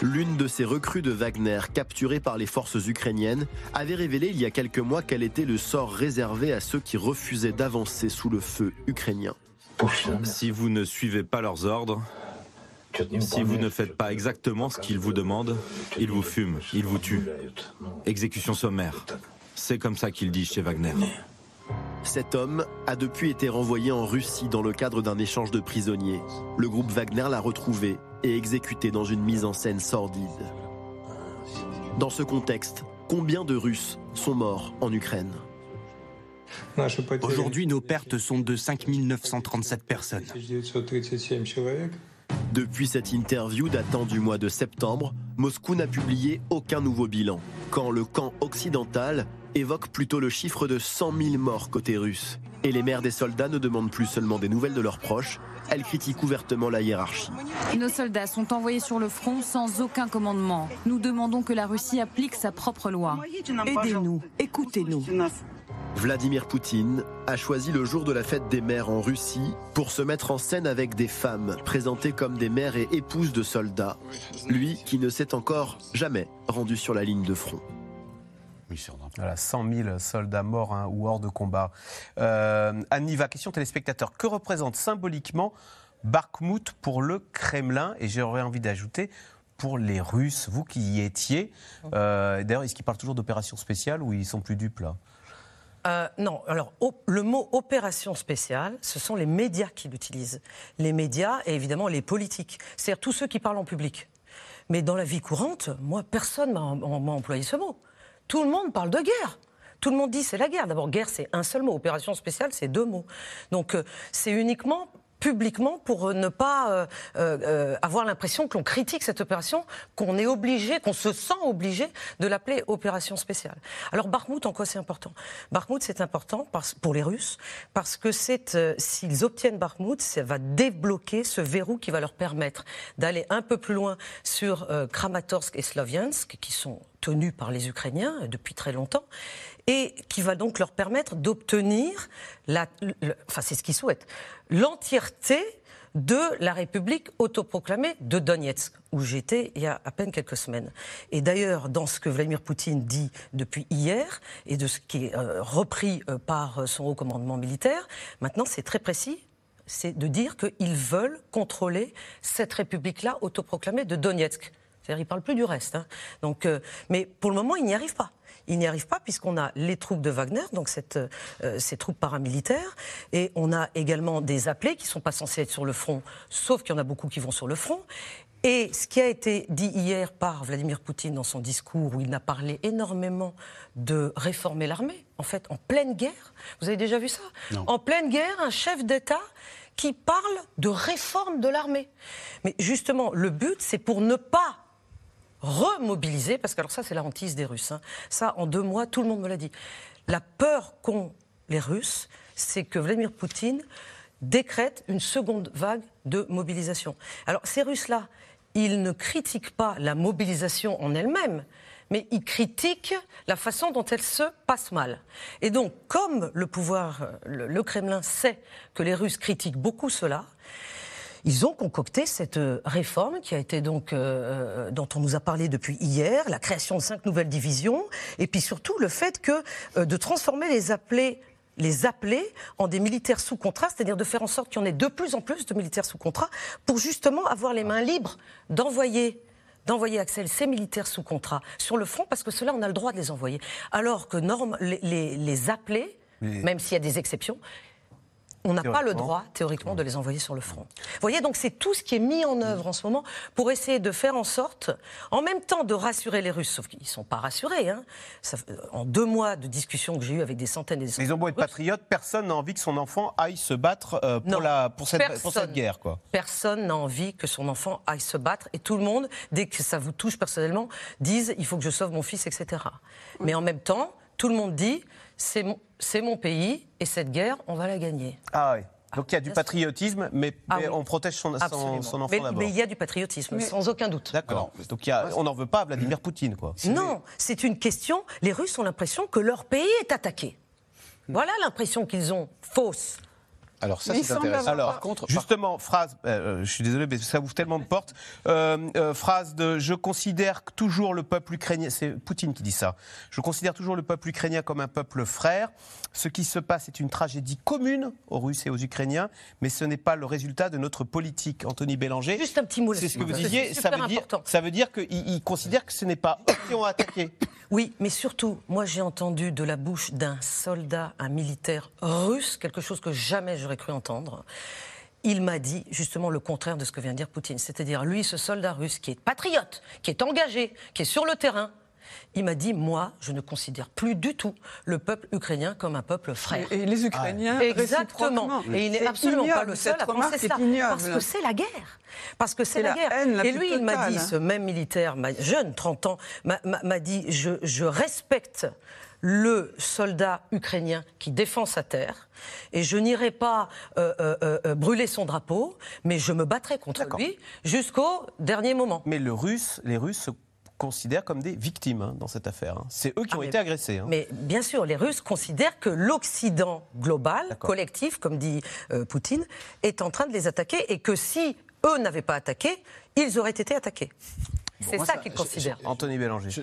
L'une de ces recrues de Wagner capturées par les forces ukrainiennes avait révélé il y a quelques mois quel était le sort réservé à ceux qui refusaient d'avancer sous le feu ukrainien. Si vous ne suivez pas leurs ordres, si vous ne faites pas exactement ce qu'ils vous demandent, ils vous fument, ils vous tuent. Exécution sommaire. C'est comme ça qu'il dit chez Wagner. Cet homme a depuis été renvoyé en Russie dans le cadre d'un échange de prisonniers. Le groupe Wagner l'a retrouvé et exécuté dans une mise en scène sordide. Dans ce contexte, combien de Russes sont morts en Ukraine? Aujourd'hui, nos pertes sont de 5937 personnes. Depuis cette interview datant du mois de septembre, Moscou n'a publié aucun nouveau bilan, quand le camp occidental évoque plutôt le chiffre de 100 000 morts côté russe. Et les mères des soldats ne demandent plus seulement des nouvelles de leurs proches, elles critiquent ouvertement la hiérarchie. Nos soldats sont envoyés sur le front sans aucun commandement. Nous demandons que la Russie applique sa propre loi. Aidez-nous, écoutez-nous. Vladimir Poutine a choisi le jour de la fête des mères en Russie pour se mettre en scène avec des femmes présentées comme des mères et épouses de soldats. Lui qui ne s'est encore jamais rendu sur la ligne de front. Voilà, 100 000 soldats morts hein, ou hors de combat. Euh, Anniva, question téléspectateur. Que représente symboliquement Bakhmut pour le Kremlin? Et j'aurais envie d'ajouter pour les Russes, vous qui y étiez. Euh, D'ailleurs, est-ce qu'ils parlent toujours d'opération spéciale ou ils sont plus dupes là? Euh, non, alors op- le mot opération spéciale, ce sont les médias qui l'utilisent. Les médias et évidemment les politiques, c'est-à-dire tous ceux qui parlent en public. Mais dans la vie courante, moi, personne m'a m'a employé ce mot. Tout le monde parle de guerre. Tout le monde dit c'est la guerre. D'abord, guerre, c'est un seul mot. Opération spéciale, c'est deux mots. Donc, euh, c'est uniquement publiquement pour euh, ne pas euh, euh, euh, avoir l'impression que l'on critique cette opération, qu'on est obligé, qu'on se sent obligé de l'appeler opération spéciale. Alors Bakhmut, en quoi c'est important? Bakhmut, c'est important parce- pour les Russes parce que euh, s'ils obtiennent Bakhmut, ça va débloquer ce verrou qui va leur permettre d'aller un peu plus loin sur euh, Kramatorsk et Sloviansk, qui sont tenus par les Ukrainiens depuis très longtemps, et qui va donc leur permettre d'obtenir, la, enfin c'est ce qu'ils souhaitent, l'entièreté de la République autoproclamée de Donetsk, où j'étais il y a à peine quelques semaines. Et d'ailleurs, dans ce que Vladimir Poutine dit depuis hier, et de ce qui est euh, repris euh, par euh, son haut commandement militaire, maintenant c'est très précis, c'est de dire qu'ils veulent contrôler cette République-là autoproclamée de Donetsk. C'est-à-dire, ils ne parlent plus du reste. hein. Donc, euh, mais pour le moment, ils n'y arrivent pas. Ils n'y arrivent pas puisqu'on a les troupes de Wagner, donc cette, euh, ces troupes paramilitaires, et on a également des appelés qui ne sont pas censés être sur le front, sauf qu'il y en a beaucoup qui vont sur le front. Et ce qui a été dit hier par Vladimir Poutine dans son discours, où il a parlé énormément de réformer l'armée, en fait, en pleine guerre, vous avez déjà vu ça? En pleine guerre, un chef d'État qui parle de réforme de l'armée. Mais justement, le but, c'est pour ne pas remobiliser, parce que alors ça c'est la hantise des Russes. hein. Ça, en deux mois, tout le monde me l'a dit. La peur qu'ont les Russes, c'est que Vladimir Poutine décrète une seconde vague de mobilisation. Alors ces Russes-là, ils ne critiquent pas la mobilisation en elle-même, mais ils critiquent la façon dont elle se passe mal. Et donc, comme le pouvoir, le Kremlin sait que les Russes critiquent beaucoup cela, ils ont concocté cette euh, réforme qui a été donc euh, euh, dont on nous a parlé depuis hier, la création de cinq nouvelles divisions, et puis surtout le fait que euh, de transformer les appelés les appeler en des militaires sous contrat, c'est-à-dire de faire en sorte qu'il y en ait de plus en plus de militaires sous contrat, pour justement avoir les mains libres d'envoyer d'envoyer Axel ces militaires sous contrat sur le front, parce que cela, on a le droit de les envoyer. Alors que norme, les, les, les appelés, Mais- même s'il y a des exceptions, on n'a pas le droit, théoriquement, de les envoyer sur le front. Vous voyez, donc c'est tout ce qui est mis en œuvre en ce moment pour essayer de faire en sorte, en même temps de rassurer les Russes, sauf qu'ils ne sont pas rassurés. Hein. Ça fait- en deux mois de discussions que j'ai eues avec des centaines et des Mais ils ont beau être patriotes, personne n'a envie que son enfant aille se battre euh, pour, Non. la, pour, cette, pour cette Personne. guerre. Quoi. Personne n'a envie que son enfant aille se battre et tout le monde, dès que ça vous touche personnellement, dise il faut que je sauve mon fils, etc. Mais en même temps, tout le monde dit c'est mon, pays et cette guerre, on va la gagner. Ah oui. Donc il y a du patriotisme, mais, Ah mais oui. on protège son, son, Absolument. son enfant mais, d'abord. mais il y a du patriotisme, sans aucun doute. D'accord. Donc il y a- on n'en veut pas à Vladimir Poutine. Quoi. Non, c'est une question. Les Russes ont l'impression que leur pays est attaqué. Voilà l'impression qu'ils ont, fausse. Alors ça, c'est intéressant. avoir- par contre, par- Justement, phrase, euh, je suis désolé, mais ça ouvre tellement de portes. Euh, euh, phrase de Je considère toujours le peuple ukrainien, c'est Poutine qui dit ça. Je considère toujours le peuple ukrainien comme un peuple frère. Ce qui se passe est une tragédie commune aux Russes et aux Ukrainiens, mais ce n'est pas le résultat de notre politique. Anthony Bélanger. Juste un petit mot C'est ce que là-dessus, vous disiez. c'est Ça super veut, dire, important. ça veut dire qu'il il considère que ce n'est pas eux qui ont attaqué. Oui, mais surtout, moi j'ai entendu de la bouche d'un soldat, un militaire russe, quelque chose que jamais j'aurais cru entendre. Il m'a dit justement le contraire de ce que vient de dire Poutine. C'est-à-dire, lui, ce soldat russe qui est patriote, qui est engagé, qui est sur le terrain, il m'a dit, moi, je ne considère plus du tout le peuple ukrainien comme un peuple frère. Et, les Ukrainiens, Exactement. réciproquement. Et il n'est absolument pas le seul à penser ça. Parce que c'est la guerre. Parce que c'est la, la guerre. haine la Et lui, il m'a dit, ce même militaire, jeune, 30 ans, m'a- dit je, je respecte le soldat ukrainien qui défend sa terre et je n'irai pas euh, euh, euh, brûler son drapeau, mais je me battrai contre lui jusqu'au dernier moment. Mais le Russe, les Russes se considèrent comme des victimes hein, dans cette affaire. hein. C'est eux qui Ah, ont mais- été agressés. hein. Mais bien sûr, les Russes considèrent que l'Occident global, collectif, comme dit euh, Poutine, est en train de les attaquer et que si eux n'avaient pas attaqué, ils auraient été attaqués. C'est ça ça- qu'ils je- considèrent. Anthony Bélanger. Je-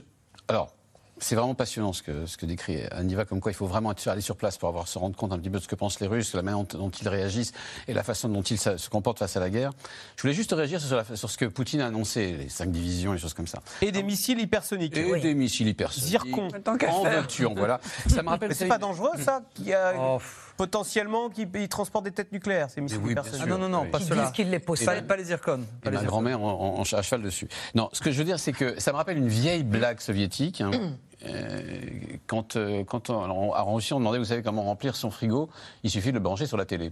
alors, c'est vraiment passionnant ce que, ce que décrit Aniva, comme quoi il faut vraiment être- aller sur place pour avoir, se rendre compte un petit peu de ce que pensent les Russes, la manière dont, dont ils réagissent et la façon dont ils se comportent face à la guerre. Je voulais juste réagir sur, la- sur ce que Poutine a annoncé, les cinq divisions, les choses comme ça. Et des missiles hypersoniques. Et Oui. des missiles hypersoniques. Zircon. En voiture, voilà. Ça me rappelle. Mais c'est pas dangereux ça qui a Oh, potentiellement qui ils transportent des têtes nucléaires ces missiles oui. Ah non, non, non, Oui. pas Ils cela. disent qu'ils les possèdent. Pas, pas les zircons. pas les ma grand-mère en, en- à cheval dessus. Non, ce que je veux dire, c'est que ça me rappelle une vieille blague soviétique. hein. Euh, quand quand, quand on, en Russie, on demandait, vous savez, comment remplir son frigo, il suffit de le brancher sur la télé.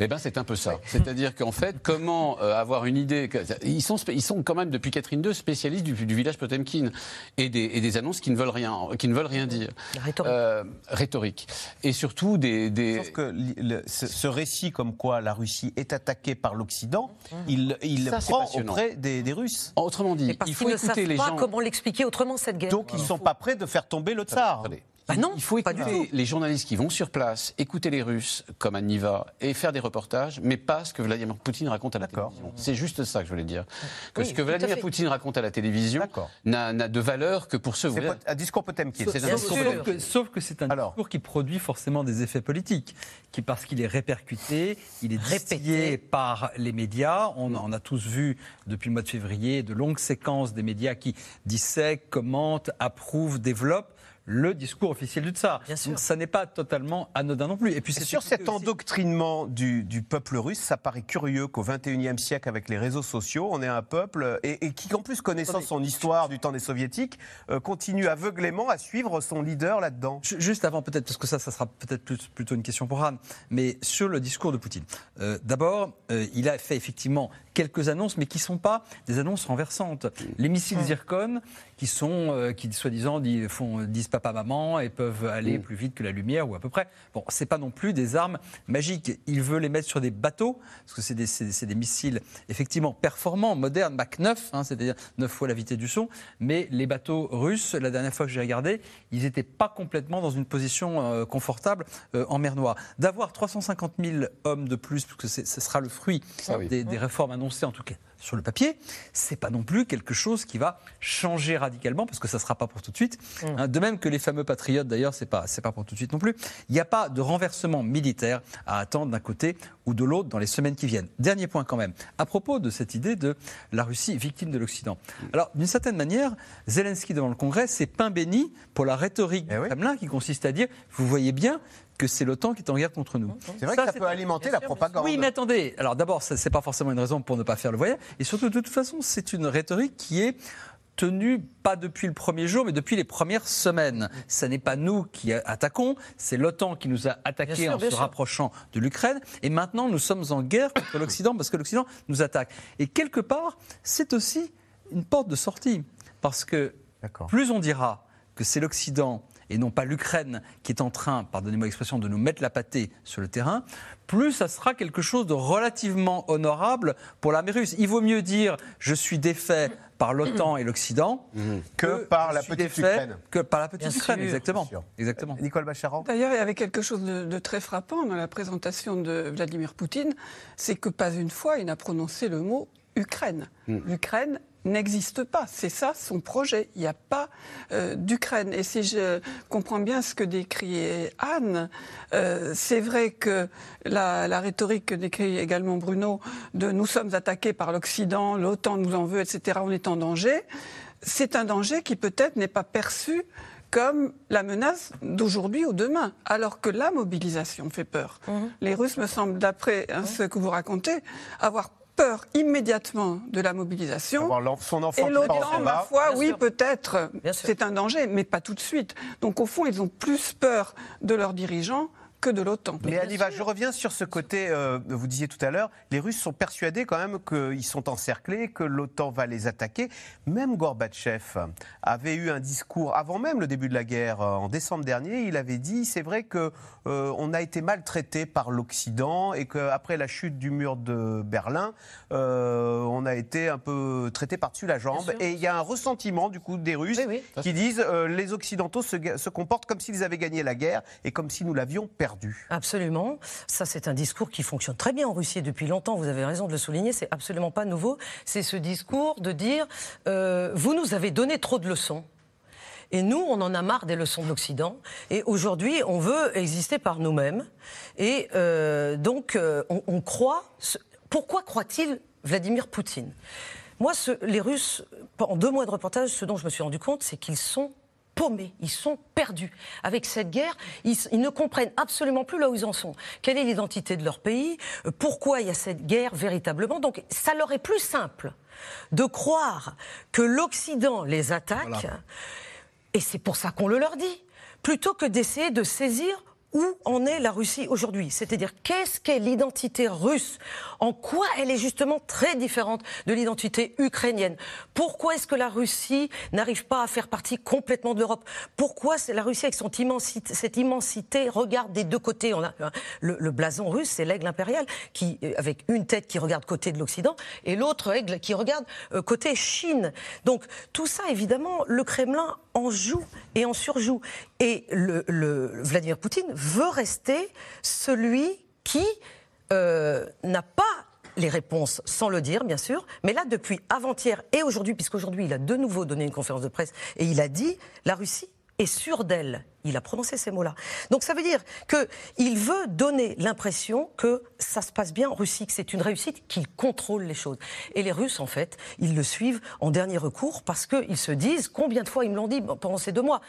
Eh ben, c'est un peu ça. C'est-à-dire qu'en fait, comment euh, avoir une idée que- Ils sont, ils sont quand même depuis Catherine II spécialistes du, du village Potemkin et des, et des annonces qui ne veulent rien, qui ne veulent rien dire. La rhétorique. Euh, rhétorique. Et surtout des, des- Sauf que le- ce, ce récit comme quoi la Russie est attaquée par l'Occident, il, il Ça, c'est prend auprès des, des Russes. autrement Et dit, parce il qu'ils faut ne savent écouter les pas gens. comment l'expliquer autrement cette guerre. Donc ils ne sont pas prêts de faire tomber le tsar. Attendez. Bah non, il faut pas du écouter les journalistes qui vont sur place, écouter les Russes comme Aniva et faire des reportages, mais pas ce que Vladimir Poutine raconte à la D'accord. télévision. C'est juste ça que je voulais dire. Que Oui, ce que Vladimir. Poutine raconte à la télévision D'accord. n'a n'a de valeur que pour ceux. C'est vous pot- un discours Potemkin. C'est un discours sûr. Sauf que, sauf que c'est un Alors. discours qui produit forcément des effets politiques, qui, parce qu'il est répercuté, il est Répété. par les médias. On, on a tous vu depuis le mois de février de longues séquences des médias qui dissèquent, commentent, approuvent, développent le discours officiel du tsar. Bien sûr. Donc ça n'est pas totalement anodin non plus. Et puis c'est Sur cet aussi- endoctrinement du, du peuple russe, ça paraît curieux qu'au XXIe siècle, avec les réseaux sociaux, on ait un peuple et, et qui, en plus connaissant son histoire du temps des soviétiques, euh, continue aveuglément à suivre son leader là-dedans. Ju- Juste avant, peut-être, parce que ça, ça sera peut-être plus- plutôt une question pour Han, mais sur le discours de Poutine. Euh, D'abord, euh, il a fait effectivement quelques annonces, mais qui ne sont pas des annonces renversantes. Les missiles Zircon, qui sont, euh, qui soi-disant font- disent papa-maman et peuvent aller plus vite que la lumière, ou à peu près. Bon, c'est pas non plus des armes magiques. Il veut les mettre sur des bateaux, parce que c'est des, missiles effectivement performants, modernes, Mach 9, hein, c'est-à-dire 9 fois la vitesse du son, mais les bateaux russes, la dernière fois que j'ai regardé, ils n'étaient pas complètement dans une position euh, confortable euh, en mer Noire. D'avoir 350 000 hommes de plus, parce que ce sera le fruit Ah oui. des, des réformes annoncées, en tout cas sur le papier, c'est pas non plus quelque chose qui va changer radicalement, parce que ça sera pas pour tout de suite. Hein, de même que les fameux patriotes, d'ailleurs, c'est pas c'est pas pour tout de suite non plus. Il n'y a pas de renversement militaire à attendre d'un côté ou de l'autre dans les semaines qui viennent. Dernier point quand même, à propos de cette idée de la Russie victime de l'Occident. Alors, d'une certaine manière, Zelensky devant le Congrès, c'est pain béni pour la rhétorique Eh du oui. Kremlin qui consiste à dire, vous voyez bien que c'est l'OTAN qui est en guerre contre nous. C'est vrai que ça peut alimenter la propagande. Oui, mais attendez. Alors d'abord, ce n'est pas forcément une raison pour ne pas faire le voyage. Et surtout, de toute façon, c'est une rhétorique qui est tenue pas depuis le premier jour, mais depuis les premières semaines. Ce n'est pas nous qui attaquons, c'est l'OTAN qui nous a attaqués en se sûr. rapprochant de l'Ukraine. Et maintenant, nous sommes en guerre contre l'Occident parce que l'Occident nous attaque. Et quelque part, c'est aussi une porte de sortie. Parce que plus on dira que c'est l'Occident et non pas l'Ukraine qui est en train, pardonnez-moi l'expression, de nous mettre la pâtée sur le terrain, plus ça sera quelque chose de relativement honorable pour l'armée russe. Il vaut mieux dire je suis défait par l'OTAN et l'Occident Que par la petite Ukraine. Que par la petite Bien Ukraine, sûr. exactement. Exactement. Nicole Bacharan D'ailleurs, il y avait quelque chose de, de très frappant dans la présentation de Vladimir Poutine, c'est que pas une fois il n'a prononcé le mot Ukraine. L'Ukraine n'existe pas. C'est ça son projet. Il n'y a pas euh, d'Ukraine. Et si je comprends bien ce que décrit Anne, euh, c'est vrai que la, la rhétorique que décrit également Bruno de nous sommes attaqués par l'Occident, l'OTAN nous en veut, etc., on est en danger, c'est un danger qui peut-être n'est pas perçu comme la menace d'aujourd'hui ou demain, alors que la mobilisation fait peur. Les Russes, me semblent, d'après hein, ce que vous racontez, avoir peur immédiatement de la mobilisation. Son enfant Et l'OTAN, ma foi, Bien oui, peut-être, c'est un danger, mais pas tout de suite. Donc, au fond, ils ont plus peur de leurs dirigeants que de l'OTAN. Mais Aniva, je reviens sur ce côté, euh, vous disiez tout à l'heure, les Russes sont persuadés quand même qu'ils sont encerclés, que l'OTAN va les attaquer. Même Gorbatchev avait eu un discours, avant même le début de la guerre, euh, en décembre dernier, il avait dit, c'est vrai que euh, on a été maltraité par l'Occident et qu'après la chute du mur de Berlin, euh, on a été un peu traité par-dessus la jambe. Et il y a un ressentiment du coup des Russes Oui, oui. qui disent, euh, les Occidentaux se, comportent comme s'ils avaient gagné la guerre et comme si nous l'avions Absolument. Ça, c'est un discours qui fonctionne très bien en Russie depuis longtemps. Vous avez raison de le souligner. C'est absolument pas nouveau. C'est ce discours de dire euh, vous nous avez donné trop de leçons. Et nous, on en a marre des leçons de l'Occident. Et aujourd'hui, on veut exister par nous-mêmes. Et euh, donc, euh, on, croit. Pourquoi croit-il Vladimir Poutine? Moi, ce- les Russes, en deux mois de reportage, ce dont je me suis rendu compte, c'est qu'ils sont paumés, ils sont perdus. Avec cette guerre, ils, ne comprennent absolument plus là où ils en sont. Quelle est l'identité de leur pays? Euh, Pourquoi il y a cette guerre véritablement? Donc, ça leur est plus simple de croire que l'Occident les attaque, et c'est pour ça qu'on le leur dit, plutôt que d'essayer de saisir où en est la Russie aujourd'hui? C'est-à-dire, qu'est-ce qu'est l'identité russe? En quoi elle est justement très différente de l'identité ukrainienne? Pourquoi est-ce que la Russie n'arrive pas à faire partie complètement de l'Europe? Pourquoi la Russie, avec cette immensité, regarde des deux côtés On a, euh, le, blason russe, c'est l'aigle impérial, qui, euh, avec une tête qui regarde côté de l'Occident, et l'autre aigle qui regarde euh, côté Chine. Donc, tout ça, évidemment, le Kremlin en joue et en surjoue. Et Vladimir Poutine veut rester celui qui euh, n'a pas les réponses sans le dire, bien sûr. Mais là, depuis avant-hier et aujourd'hui, puisqu'aujourd'hui, il a de nouveau donné une conférence de presse et il a dit la Russie est sûre d'elle. Il a prononcé ces mots-là. Donc ça veut dire qu'il veut donner l'impression que ça se passe bien en Russie, que c'est une réussite, qu'il contrôle les choses. Et les Russes, en fait, ils le suivent en dernier recours parce qu'ils se disent, combien de fois ils me l'ont dit pendant ces deux mois?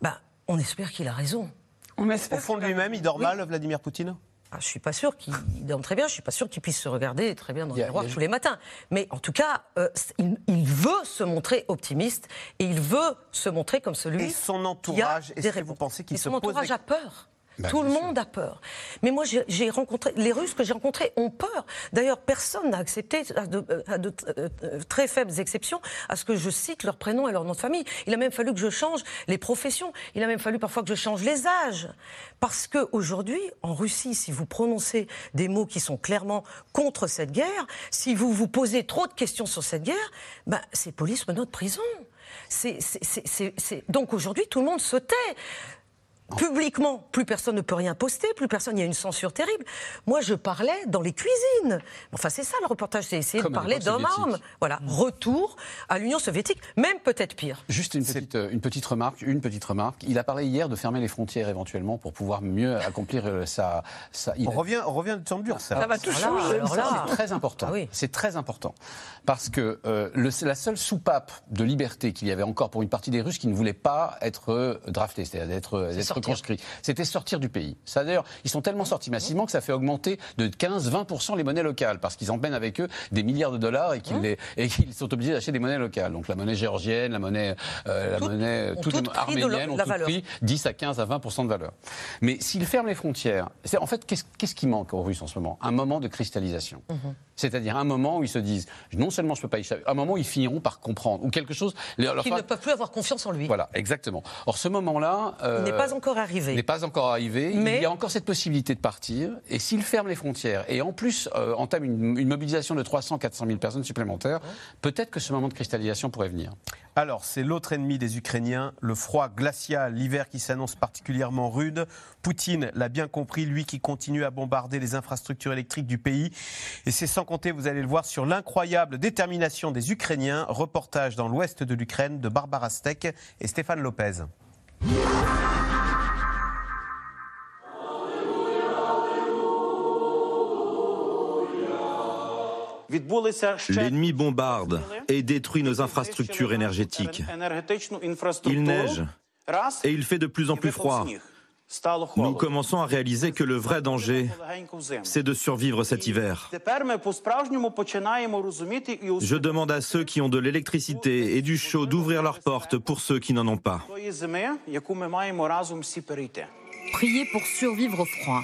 Ben, On espère qu'il a raison. On Au fond de lui-même, il dort mal, Vladimir Poutine? Ah, je suis pas sûr qu'il dorme très bien, je suis pas sûr qu'il puisse se regarder très bien dans le miroir a- tous les matins. Mais en tout cas, euh, il, il veut se montrer optimiste et il veut se montrer comme celui Et son entourage, des est-ce que vous réponses. pensez qu'il Et se son pose entourage des- a peur. Bah, Tout le monde a peur. Mais moi, j'ai rencontré les Russes que j'ai rencontrés ont peur. D'ailleurs, personne n'a accepté, à de, à de euh, euh, très faibles exceptions, à ce que je cite leur prénom et leur nom de famille. Il a même fallu que je change les professions. Il a même fallu parfois que je change les âges, parce que aujourd'hui, en Russie, si vous prononcez des mots qui sont clairement contre cette guerre, si vous vous posez trop de questions sur cette guerre, ben, c'est police, prison. C'est- c'est- c'est- c'est- Donc aujourd'hui, tout le monde se tait. Publiquement, plus personne ne peut rien poster, plus personne, il y a une censure terrible. Moi, je parlais dans les cuisines. Enfin, c'est ça le reportage, c'est essayer Comme de à parler d'hommes soviétique. armes. Voilà, retour à l'Union soviétique, même peut-être pire. Juste une petite, euh, une petite remarque, une petite remarque. Il a parlé hier de fermer les frontières éventuellement pour pouvoir mieux accomplir euh, sa, sa- il On revient, on revient temps dur, ça. Ça va tout Voilà, changer. C'est très important. Ah oui. C'est très important. Parce que euh, le- la seule soupape de liberté qu'il y avait encore pour une partie des Russes qui ne voulaient pas être draftés, c'est-à-dire d'être reconstruit. C'était sortir du pays. Ça d'ailleurs, ils sont tellement sortis massivement que ça fait augmenter de 15-20% les monnaies locales parce qu'ils emmènent avec eux des milliards de dollars et qu'ils qu'ils sont obligés d'acheter des monnaies locales. Donc la monnaie géorgienne, la monnaie, euh, la Toutes monnaie arméniennes leur- ont toutes valeur. pris 10 à 15 à 20% de valeur. Mais s'ils ferment les frontières, c'est en fait qu'est-ce qui manque aux Russes en ce moment? Un moment de cristallisation. Mhm. C'est-à-dire un moment où ils se disent non seulement je peux pas y échapper, un moment où ils finiront par comprendre ou quelque chose. leur Qu'ils ne peuvent plus avoir confiance en lui. Voilà, exactement. Or ce moment-là euh, Il n'est pas encore arrivé. n'est pas encore arrivé. Mais- Il y a encore cette possibilité de partir. Et s'il ferme les frontières et en plus euh, entame une, une mobilisation de 300-400 000 personnes supplémentaires, peut-être que ce moment de cristallisation pourrait venir. Alors, c'est l'autre ennemi des Ukrainiens, le froid glacial, l'hiver qui s'annonce particulièrement rude. Poutine l'a bien compris, lui qui continue à bombarder les infrastructures électriques du pays. Et c'est sans compter, vous allez le voir, sur l'incroyable détermination des Ukrainiens. Reportage dans l'ouest de l'Ukraine de Barbara Steck et Stéphane Lopez. L'ennemi bombarde et détruit nos infrastructures énergétiques. Il neige et il fait de plus en plus froid. Nous commençons à réaliser que le vrai danger, c'est de survivre cet hiver. Je demande à ceux qui ont de l'électricité et du chaud d'ouvrir leurs portes pour ceux qui n'en ont pas. Prier pour survivre au froid.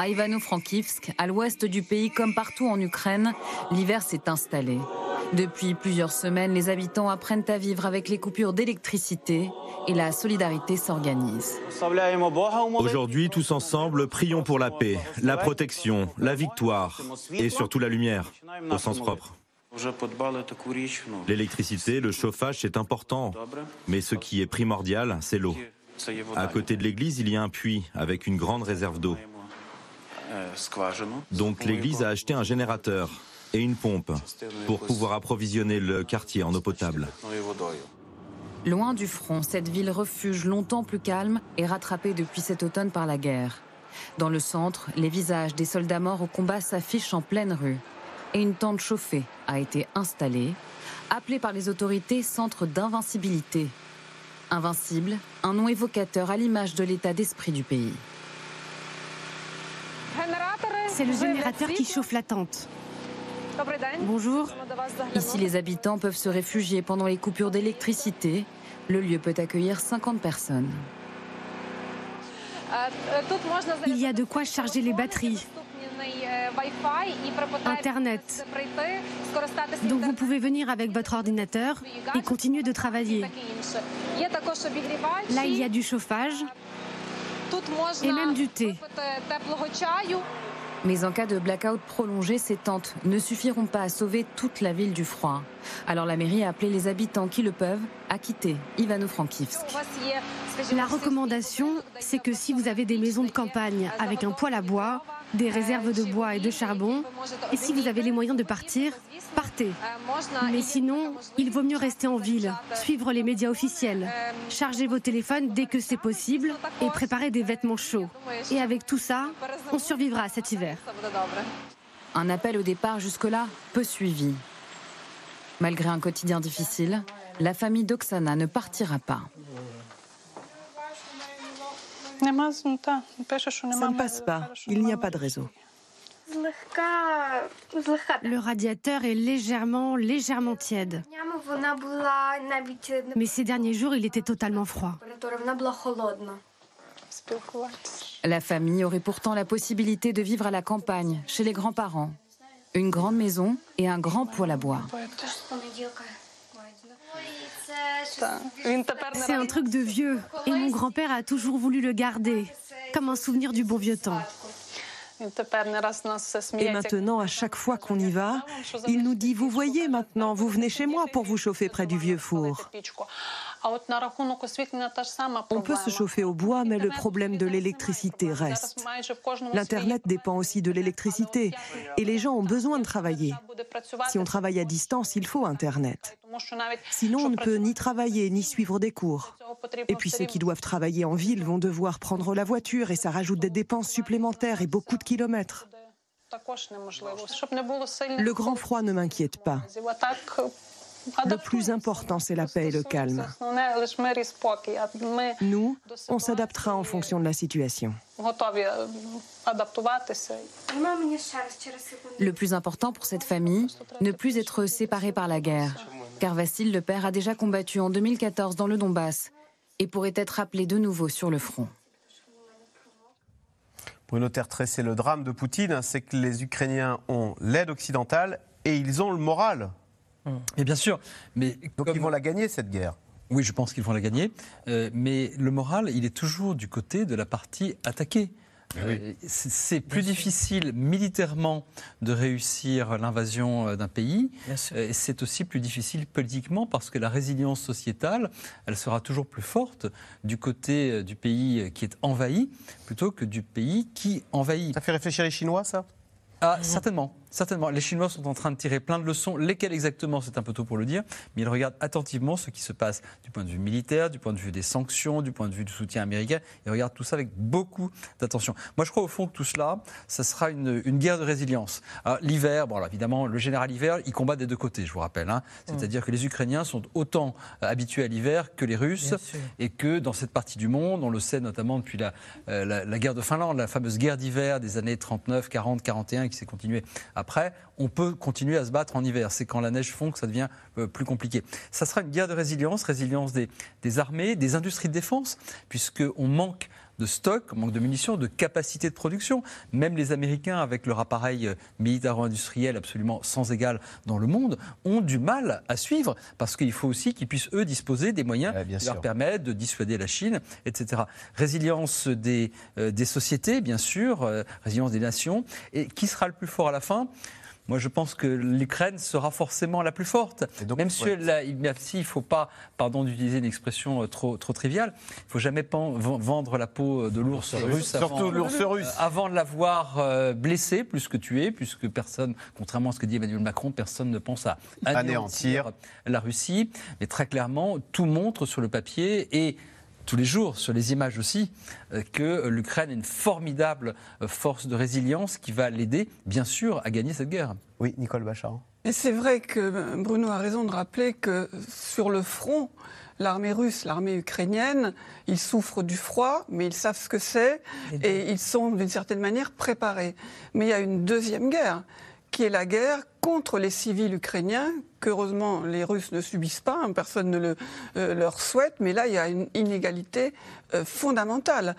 À Ivano-Frankivsk, à l'ouest du pays comme partout en Ukraine, l'hiver s'est installé. Depuis plusieurs semaines, les habitants apprennent à vivre avec les coupures d'électricité et la solidarité s'organise. Aujourd'hui, tous ensemble, prions pour la paix, la protection, la victoire et surtout la lumière, au sens propre. L'électricité, le chauffage, c'est important, mais ce qui est primordial, c'est l'eau. À côté de l'église, il y a un puits avec une grande réserve d'eau. Donc l'église a acheté un générateur et une pompe pour pouvoir approvisionner le quartier en eau potable. Loin du front, cette ville refuge longtemps plus calme est rattrapée depuis cet automne par la guerre. Dans le centre, les visages des soldats morts au combat s'affichent en pleine rue. Et une tente chauffée a été installée, appelée par les autorités centre d'invincibilité. Invincible, un nom évocateur à l'image de l'état d'esprit du pays. C'est le générateur qui chauffe la tente. Bonjour. Ici, les habitants peuvent se réfugier pendant les coupures d'électricité. Le lieu peut accueillir 50 personnes. Il y a de quoi charger les batteries. Internet. Donc vous pouvez venir avec votre ordinateur et continuer de travailler. Là, il y a du chauffage et même du thé. Mais en cas de blackout prolongé, ces tentes ne suffiront pas à sauver toute la ville du froid. Alors la mairie a appelé les habitants qui le peuvent à quitter Ivano-Frankivsk. La recommandation, c'est que si vous avez des maisons de campagne avec un poêle à bois, des réserves de bois et de charbon, et si vous avez les moyens de partir, partez. Mais sinon, il vaut mieux rester en ville, suivre les médias officiels, charger vos téléphones dès que c'est possible et préparer des vêtements chauds. Et avec tout ça, on survivra cet hiver. Un appel au départ jusque-là peu suivi. Malgré un quotidien difficile, la famille d'Oksana ne partira pas. Ça ne passe pas. Il n'y a pas de réseau. Le radiateur est légèrement, légèrement tiède. Mais ces derniers jours, il était totalement froid. La famille aurait pourtant la possibilité de vivre à la campagne, chez les grands-parents. Une grande maison et un grand poêle à bois. C'est un truc de vieux. Et mon grand-père a toujours voulu le garder, comme un souvenir du bon vieux temps. Et maintenant, à chaque fois qu'on y va, il nous dit, vous voyez maintenant, vous venez chez moi pour vous chauffer près du vieux four. On peut se chauffer au bois, mais le problème de l'électricité reste. L'Internet dépend aussi de l'électricité et les gens ont besoin de travailler. Si on travaille à distance, il faut Internet. Sinon, on ne peut ni travailler ni suivre des cours. Et puis ceux qui doivent travailler en ville vont devoir prendre la voiture et ça rajoute des dépenses supplémentaires et beaucoup de kilomètres. Le grand froid ne m'inquiète pas. Le plus important, c'est la paix et le calme. Nous, on s'adaptera en fonction de la situation. Le plus important pour cette famille, ne plus être séparés par la guerre. Car Vassil, le père, a déjà combattu en 2014 dans le Donbass et pourrait être appelé de nouveau sur le front. Bruno Tertré, c'est le drame de Poutine, hein, c'est que les Ukrainiens ont l'aide occidentale et ils ont le moral. Et bien sûr, mais Donc comme- ils vont la gagner cette guerre. Oui, je pense qu'ils vont la gagner. Euh, mais le moral, il est toujours du côté de la partie attaquée. Euh, c'est- plus difficile militairement de réussir l'invasion euh, d'un pays. Bien sûr. Euh, et C'est aussi plus difficile politiquement parce que la résilience sociétale, elle sera toujours plus forte du côté du pays qui est envahi plutôt que du pays qui envahit. Ça fait réfléchir les Chinois, ça? Ah, certainement, certainement. Les Chinois sont en train de tirer plein de leçons. Lesquelles exactement, c'est un peu tôt pour le dire, mais ils regardent attentivement ce qui se passe du point de vue militaire, du point de vue des sanctions, du point de vue du soutien américain. Ils regardent tout ça avec beaucoup d'attention. Moi, je crois au fond que tout cela, ça sera une, une guerre de résilience. L'hiver, bon, alors, évidemment, le général hiver, il combat des deux côtés, je vous rappelle. hein. C'est-à-dire que les Ukrainiens sont autant euh, habitués à l'hiver que les Russes et que dans cette partie du monde, on le sait notamment depuis la, euh, la, la guerre de Finlande, la fameuse guerre d'hiver des années 39, 40, 41 qui s'est continuée après, on peut continuer à se battre en hiver. C'est quand la neige fond que ça devient euh, plus compliqué. Ça sera une guerre de résilience, résilience des, des armées, des industries de défense, puisqu'on manque de stock, manque de munitions, de capacité de production. Même les Américains, avec leur appareil euh, militaro-industriel absolument sans égal dans le monde, ont du mal à suivre parce qu'il faut aussi qu'ils puissent, eux, disposer des moyens bien qui sûr. leur permettent de dissuader la Chine, etc. Résilience des, euh, des sociétés, bien sûr, euh, résilience des nations. Et qui sera le plus fort à la fin? Moi, je pense que l'Ukraine sera forcément la plus forte. Donc, Même si ouais. il ne faut pas, pardon d'utiliser une expression euh, trop, trop triviale, il ne faut jamais vendre la peau de l'ours russe euh, avant de l'avoir euh, blessé plus que tué, puisque personne, contrairement à ce que dit Emmanuel Macron, personne ne pense à anéantir, Anéantir. la Russie. Mais très clairement, tout montre sur le papier et tous les jours, sur les images aussi, euh, que l'Ukraine est une formidable euh, force de résilience qui va l'aider, bien sûr, à gagner cette guerre. Oui, Nicole Bachar. Et c'est vrai que Bruno a raison de rappeler que sur le front, l'armée russe, l'armée ukrainienne, ils souffrent du froid, mais ils savent ce que c'est et ils sont d'une certaine manière préparés. Mais il y a une deuxième guerre, qui est la guerre contre les civils ukrainiens, qu'heureusement les Russes ne subissent pas, hein, personne ne le, euh, leur souhaite, mais là il y a une inégalité euh, fondamentale.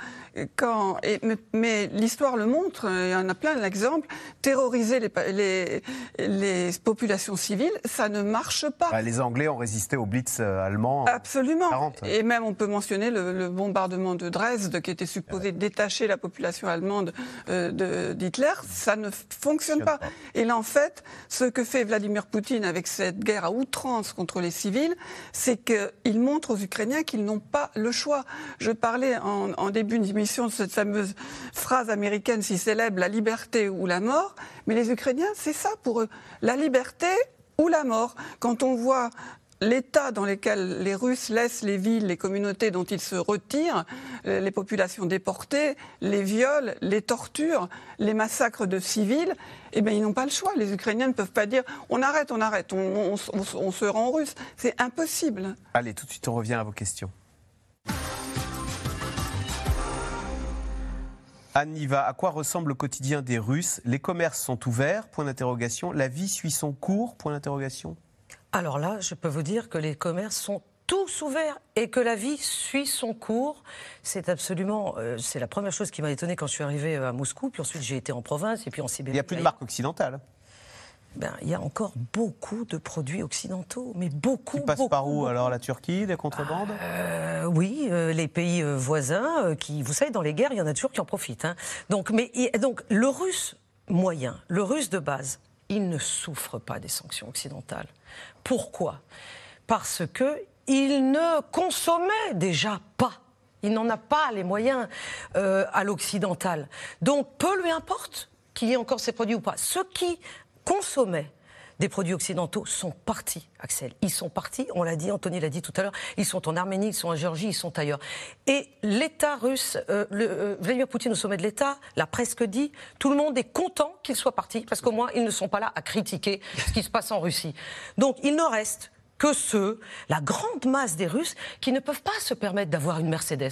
Quand, et- mais mais l'histoire le montre, euh, il y en a plein d'exemples, terroriser les, pa- les, les populations civiles, ça ne marche pas. Bah, les Anglais ont résisté au Blitz euh, allemand. en Absolument. 40. Et même, on peut mentionner le, le bombardement de Dresde, qui était supposé détacher la population allemande euh, de- d'Hitler. Ça ne fonctionne pas. Et là, en fait, ce que fait Vladimir Poutine avec cette guerre à outrance contre les civils, c'est qu'il montre aux Ukrainiens qu'ils n'ont pas le choix. Je parlais en, en début d'émission de cette fameuse phrase américaine si célèbre, la liberté ou la mort. Mais les Ukrainiens, c'est ça pour eux. La liberté ou la mort. Quand on voit l'état dans lequel les Russes laissent les villes, les communautés dont ils se retirent, euh, les populations déportées, les viols, les tortures, les massacres de civils, eh bien, ils n'ont pas le choix. Les Ukrainiens ne peuvent pas dire on arrête, on arrête, on, se rend russe. C'est impossible. Allez, tout de suite, on revient à vos questions. Anne à quoi ressemble le quotidien des Russes? Les commerces sont ouverts? Point d'interrogation. La vie suit son cours? Point d'interrogation. Alors là, je peux vous dire que les commerces sont tous ouverts et que la vie suit son cours. C'est absolument, euh, c'est la première chose qui m'a étonnée quand je suis arrivée euh, à Moscou. Puis ensuite, j'ai été en province et puis en Sibérie. Il n'y a plus de marque occidentale. Ben, il y a encore beaucoup de produits occidentaux, mais beaucoup. Qui passe beaucoup, par où beaucoup. alors La Turquie, les contrebandes Euh, oui, euh, les pays voisins, qui, vous savez, dans les guerres, il y en a toujours qui en profitent. hein. Donc, mais donc, le russe moyen, le russe de base, il ne souffre pas des sanctions occidentales. Pourquoi? Parce que il ne consommait déjà pas. Il n'en a pas les moyens euh, à l'occidental. Donc, peu lui importe qu'il y ait encore ces produits ou pas. Ceux qui consommaient des produits occidentaux sont partis, Axel. Ils sont partis, on l'a dit, Anthony l'a dit tout à l'heure, ils sont en Arménie, ils sont en Géorgie, ils sont ailleurs. Et l'État russe, euh, euh, Vladimir Poutine au sommet de l'État l'a presque dit, tout le monde est content qu'ils soient partis, parce qu'au moins ils ne sont pas là à critiquer ce qui se passe en Russie. Donc il ne reste que ceux, la grande masse des Russes, qui ne peuvent pas se permettre d'avoir une Mercedes.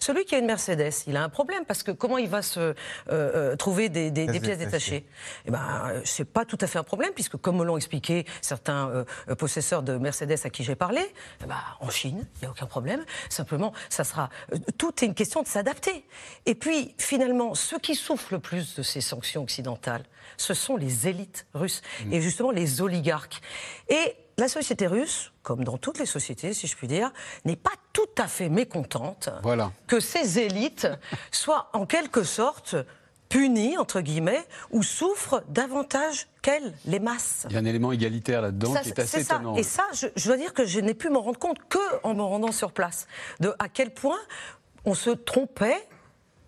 Celui qui a une Mercedes, il a un problème parce que comment il va se euh, euh, trouver des, des- des Pièces détachées? Eh ben, euh, c'est pas tout à fait un problème puisque, comme me l'ont expliqué certains euh, possesseurs de Mercedes à qui j'ai parlé, eh ben, en Chine, il n'y a aucun problème. Simplement, ça sera euh, tout est une question de s'adapter. Et puis, finalement, ceux qui souffrent le plus de ces sanctions occidentales, ce sont les élites russes et justement les oligarques. Et la société russe, comme dans toutes les sociétés, si je puis dire, n'est pas tout à fait mécontente Voilà. que ces élites soient en quelque sorte punies, entre guillemets, ou souffrent davantage qu'elles, les masses. Il y a un élément égalitaire là-dedans qui est assez ça. étonnant. Et ça, je, je dois dire que je n'ai pu m'en rendre compte que en me rendant sur place. De à quel point on se trompait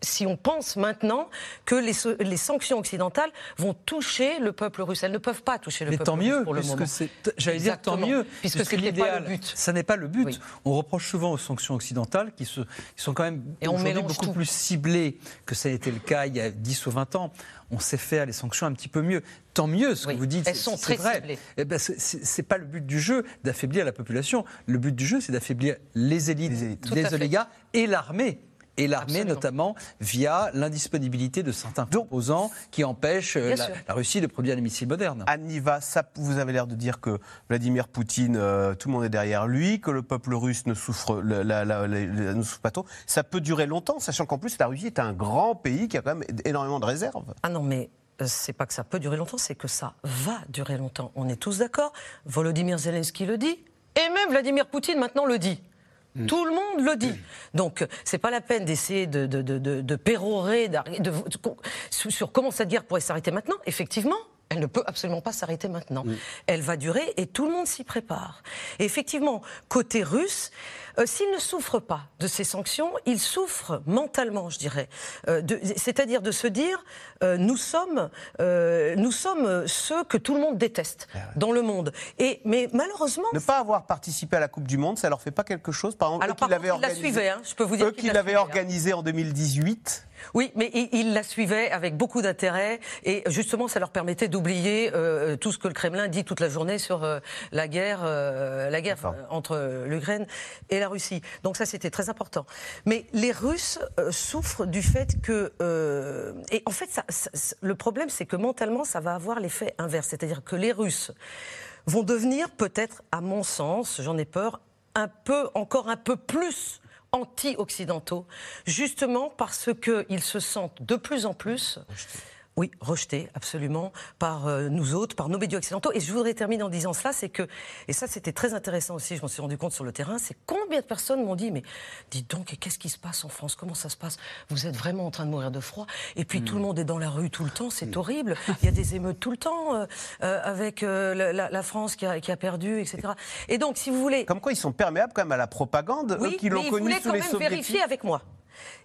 si on pense maintenant que les, sanctions occidentales vont toucher le peuple russe. Elles ne peuvent pas toucher le Mais peuple tant russe mieux, pour le moment. puisque c'est. J'allais dire tant mieux, Puisque ce n'était pas le but. Ça n'est pas le but. Oui. On reproche souvent aux sanctions occidentales qui, se, qui sont quand même aujourd'hui beaucoup tout. plus ciblées que ça a été le cas il y a 10 ou 20 ans. On sait faire les sanctions un petit peu mieux. Tant mieux, ce Oui, que vous dites. elles c'est- sont c'est très vrai. ciblées. Eh ben, c'est- pas le but du jeu d'affaiblir la population. Le but du jeu, c'est d'affaiblir les élites, Les élites. Les oligarques et l'armée. Et l'armée, notamment, via l'indisponibilité de certains composants qui empêchent euh, la, Russie de produire des missiles modernes. Aniva, ça, vous avez l'air de dire que Vladimir Poutine, euh, tout le monde est derrière lui, que le peuple russe ne souffre, la- la- la- la- la- ne souffre pas trop. Ça peut durer longtemps, sachant qu'en plus la Russie est un grand pays qui a quand même énormément de réserves. Ah non, mais euh, c'est pas que ça peut durer longtemps, c'est que ça va durer longtemps. On est tous d'accord. Volodymyr Zelensky le dit, et même Vladimir Poutine maintenant le dit. Tout le monde le dit. Donc, euh, c'est pas la peine d'essayer de, de, de, pérorer sur, comment cette guerre pourrait s'arrêter maintenant. Effectivement, elle ne peut absolument pas s'arrêter maintenant. Elle va durer et tout le monde s'y prépare. Et effectivement, côté russe, euh, s'il ne souffre pas de ces sanctions, il souffre mentalement, je dirais. Euh, C'est-à-dire de se dire, euh, nous sommes, nous sommes ceux que tout le monde déteste dans le monde. Et mais malheureusement, Ne pas avoir participé à la Coupe du Monde, ça leur fait pas quelque chose Par exemple, Alors, eux qui l'avaient organisé- hein, je peux vous dire Eux qui l'avaient hein. organisé en 2018. Oui, mais il, il la suivait avec beaucoup d'intérêt et justement, ça leur permettait d'oublier euh, tout ce que le Kremlin dit toute la journée sur euh, la guerre, euh, la guerre entre l'Ukraine et la Russie. Donc ça, c'était très important. Mais les Russes euh, souffrent du fait que euh, et en fait, le problème, c'est que mentalement, ça va avoir l'effet inverse, c'est-à-dire que les Russes vont devenir peut-être, à mon sens, j'en ai peur, un peu, encore un peu plus anti-occidentaux, justement parce qu'ils se sentent de plus en plus. Oui, rejetés, absolument, par euh, nous autres, par nos médias occidentaux. Et je voudrais terminer en disant cela, c'est que, et ça c'était très intéressant aussi, je m'en suis rendu compte sur le terrain, c'est combien de personnes m'ont dit, mais dites donc, qu'est-ce qui se passe en France? Comment ça se passe? Vous êtes vraiment en train de mourir de froid Et puis tout le monde est dans la rue tout le temps, c'est horrible. Il y a des émeutes tout le temps, euh, euh, avec la, France qui a, qui a perdu, etc. Et donc, si vous voulez... Comme quoi, ils sont perméables quand même à la propagande, eux Oui, qui mais l'ont connu sous quand les même soviétiques. vérifier avec moi.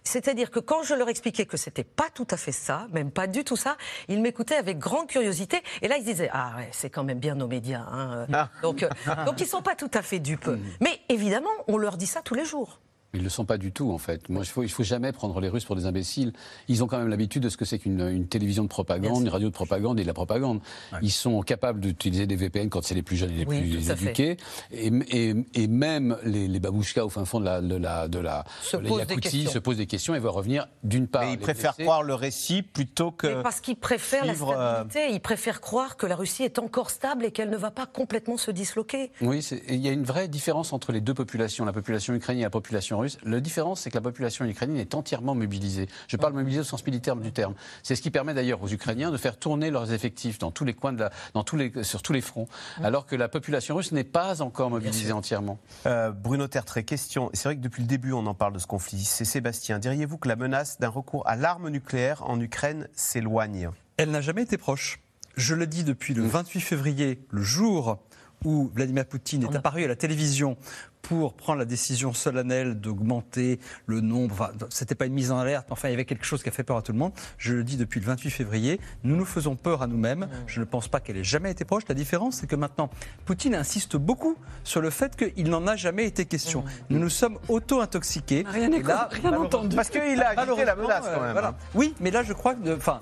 C'est-à-dire que quand je leur expliquais que c'était pas tout à fait ça, même pas du tout ça, ils m'écoutaient avec grande curiosité. Et là, ils disaient ah ouais, c'est quand même bien nos médias. hein. Ah. Donc, euh, donc ils sont pas tout à fait dupes. Mais évidemment, on leur dit ça tous les jours. Ils ne le sont pas du tout, en fait. Moi, il faut, il faut jamais prendre les Russes pour des imbéciles. Ils ont quand même l'habitude de ce que c'est qu'une une télévision de propagande, une radio de propagande et de la propagande. Ils sont capables d'utiliser des VPN quand c'est les plus jeunes et les Oui, plus éduqués. Et, et- et même les, les babouchkas au fin fond de la, de la, de la, Se de la posent des Yakoutie questions. se posent des questions et vont revenir d'une part. Mais ils préfèrent blessés. croire le récit plutôt que. Mais parce qu'ils préfèrent suivre, la euh, stabilité, ils préfèrent croire que la Russie est encore stable et qu'elle ne va pas complètement se disloquer. Oui, il y a une vraie différence entre les deux populations, la population ukrainienne et la population russe. La différence, c'est que la population ukrainienne est entièrement mobilisée. Je parle mobilisée au sens militaire du terme. C'est ce qui permet d'ailleurs aux Ukrainiens de faire tourner leurs effectifs dans tous les coins de la, dans tous les, sur tous les fronts, alors que la population russe n'est pas encore mobilisée entièrement. Euh, Bruno Tertré, question. C'est vrai que depuis le début, on en parle de ce conflit. C'est Sébastien. Diriez-vous que la menace d'un recours à l'arme nucléaire en Ukraine s'éloigne? Elle n'a jamais été proche. Je le dis depuis le 28 février, le jour où Vladimir Poutine est apparu à la télévision pour prendre la décision solennelle d'augmenter le nombre. Enfin, c'était pas une mise en alerte, mais enfin, il y avait quelque chose qui a fait peur à tout le monde. Je le dis depuis le 28 février. Nous nous faisons peur à nous-mêmes. Je ne pense pas qu'elle ait jamais été proche. La différence, c'est que maintenant, Poutine insiste beaucoup sur le fait qu'il n'en a jamais été question. Nous nous sommes auto-intoxiqués. Rien n'est là, rien entendu. Parce qu'il a agité la Malheureusement, menace quand euh, même. voilà. Oui, mais là, je crois que. de- Enfin.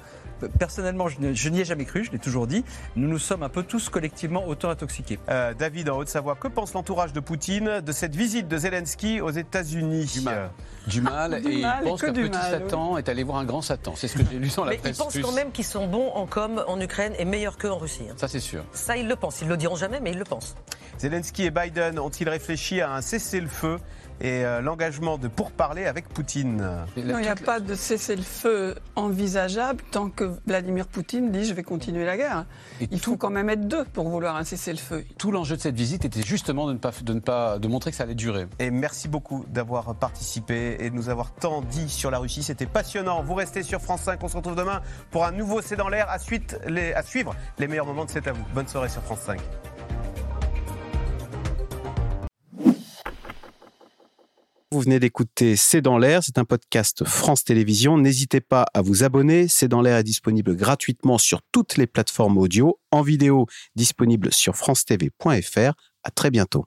Personnellement, je, n'y ai jamais cru, je l'ai toujours dit. Nous nous sommes un peu tous collectivement auto-intoxiqués. Euh, David, en Haute-Savoie, que pense l'entourage de Poutine de cette visite de Zelensky aux États-Unis? Du mal. Du mal, Du et mal, il pense que qu'un petit mal, Satan est allé voir un grand Satan. C'est ce que j'ai lu dans la Mais ils presse pensent russe. quand même qu'ils sont bons en com en Ukraine et meilleurs qu'eux en Russie. hein. Ça, c'est sûr. Ça, ils le pensent. Ils le diront jamais, mais ils le pensent. Zelensky et Biden ont-ils réfléchi à un cessez-le-feu? Et euh, l'engagement de pourparler avec Poutine Non, il n'y a pas de cessez-le-feu envisageable tant que Vladimir Poutine dit je vais continuer la guerre. Et Il faut quand même être deux pour vouloir un cessez-le-feu. Tout l'enjeu de cette visite était justement de ne pas, de ne pas, de montrer que ça allait durer. Et merci beaucoup d'avoir participé et de nous avoir tant dit sur la Russie. C'était passionnant. Vous restez sur France 5. On se retrouve demain pour un nouveau C'est dans l'air. À, suite- les- à suivre les meilleurs moments de C'est à vous. Bonne soirée sur France 5. Vous venez d'écouter C'est dans l'air, c'est un podcast France Télévisions. N'hésitez pas à vous abonner. C'est dans l'air est disponible gratuitement sur toutes les plateformes audio, en vidéo disponible sur francetv.fr. À très bientôt.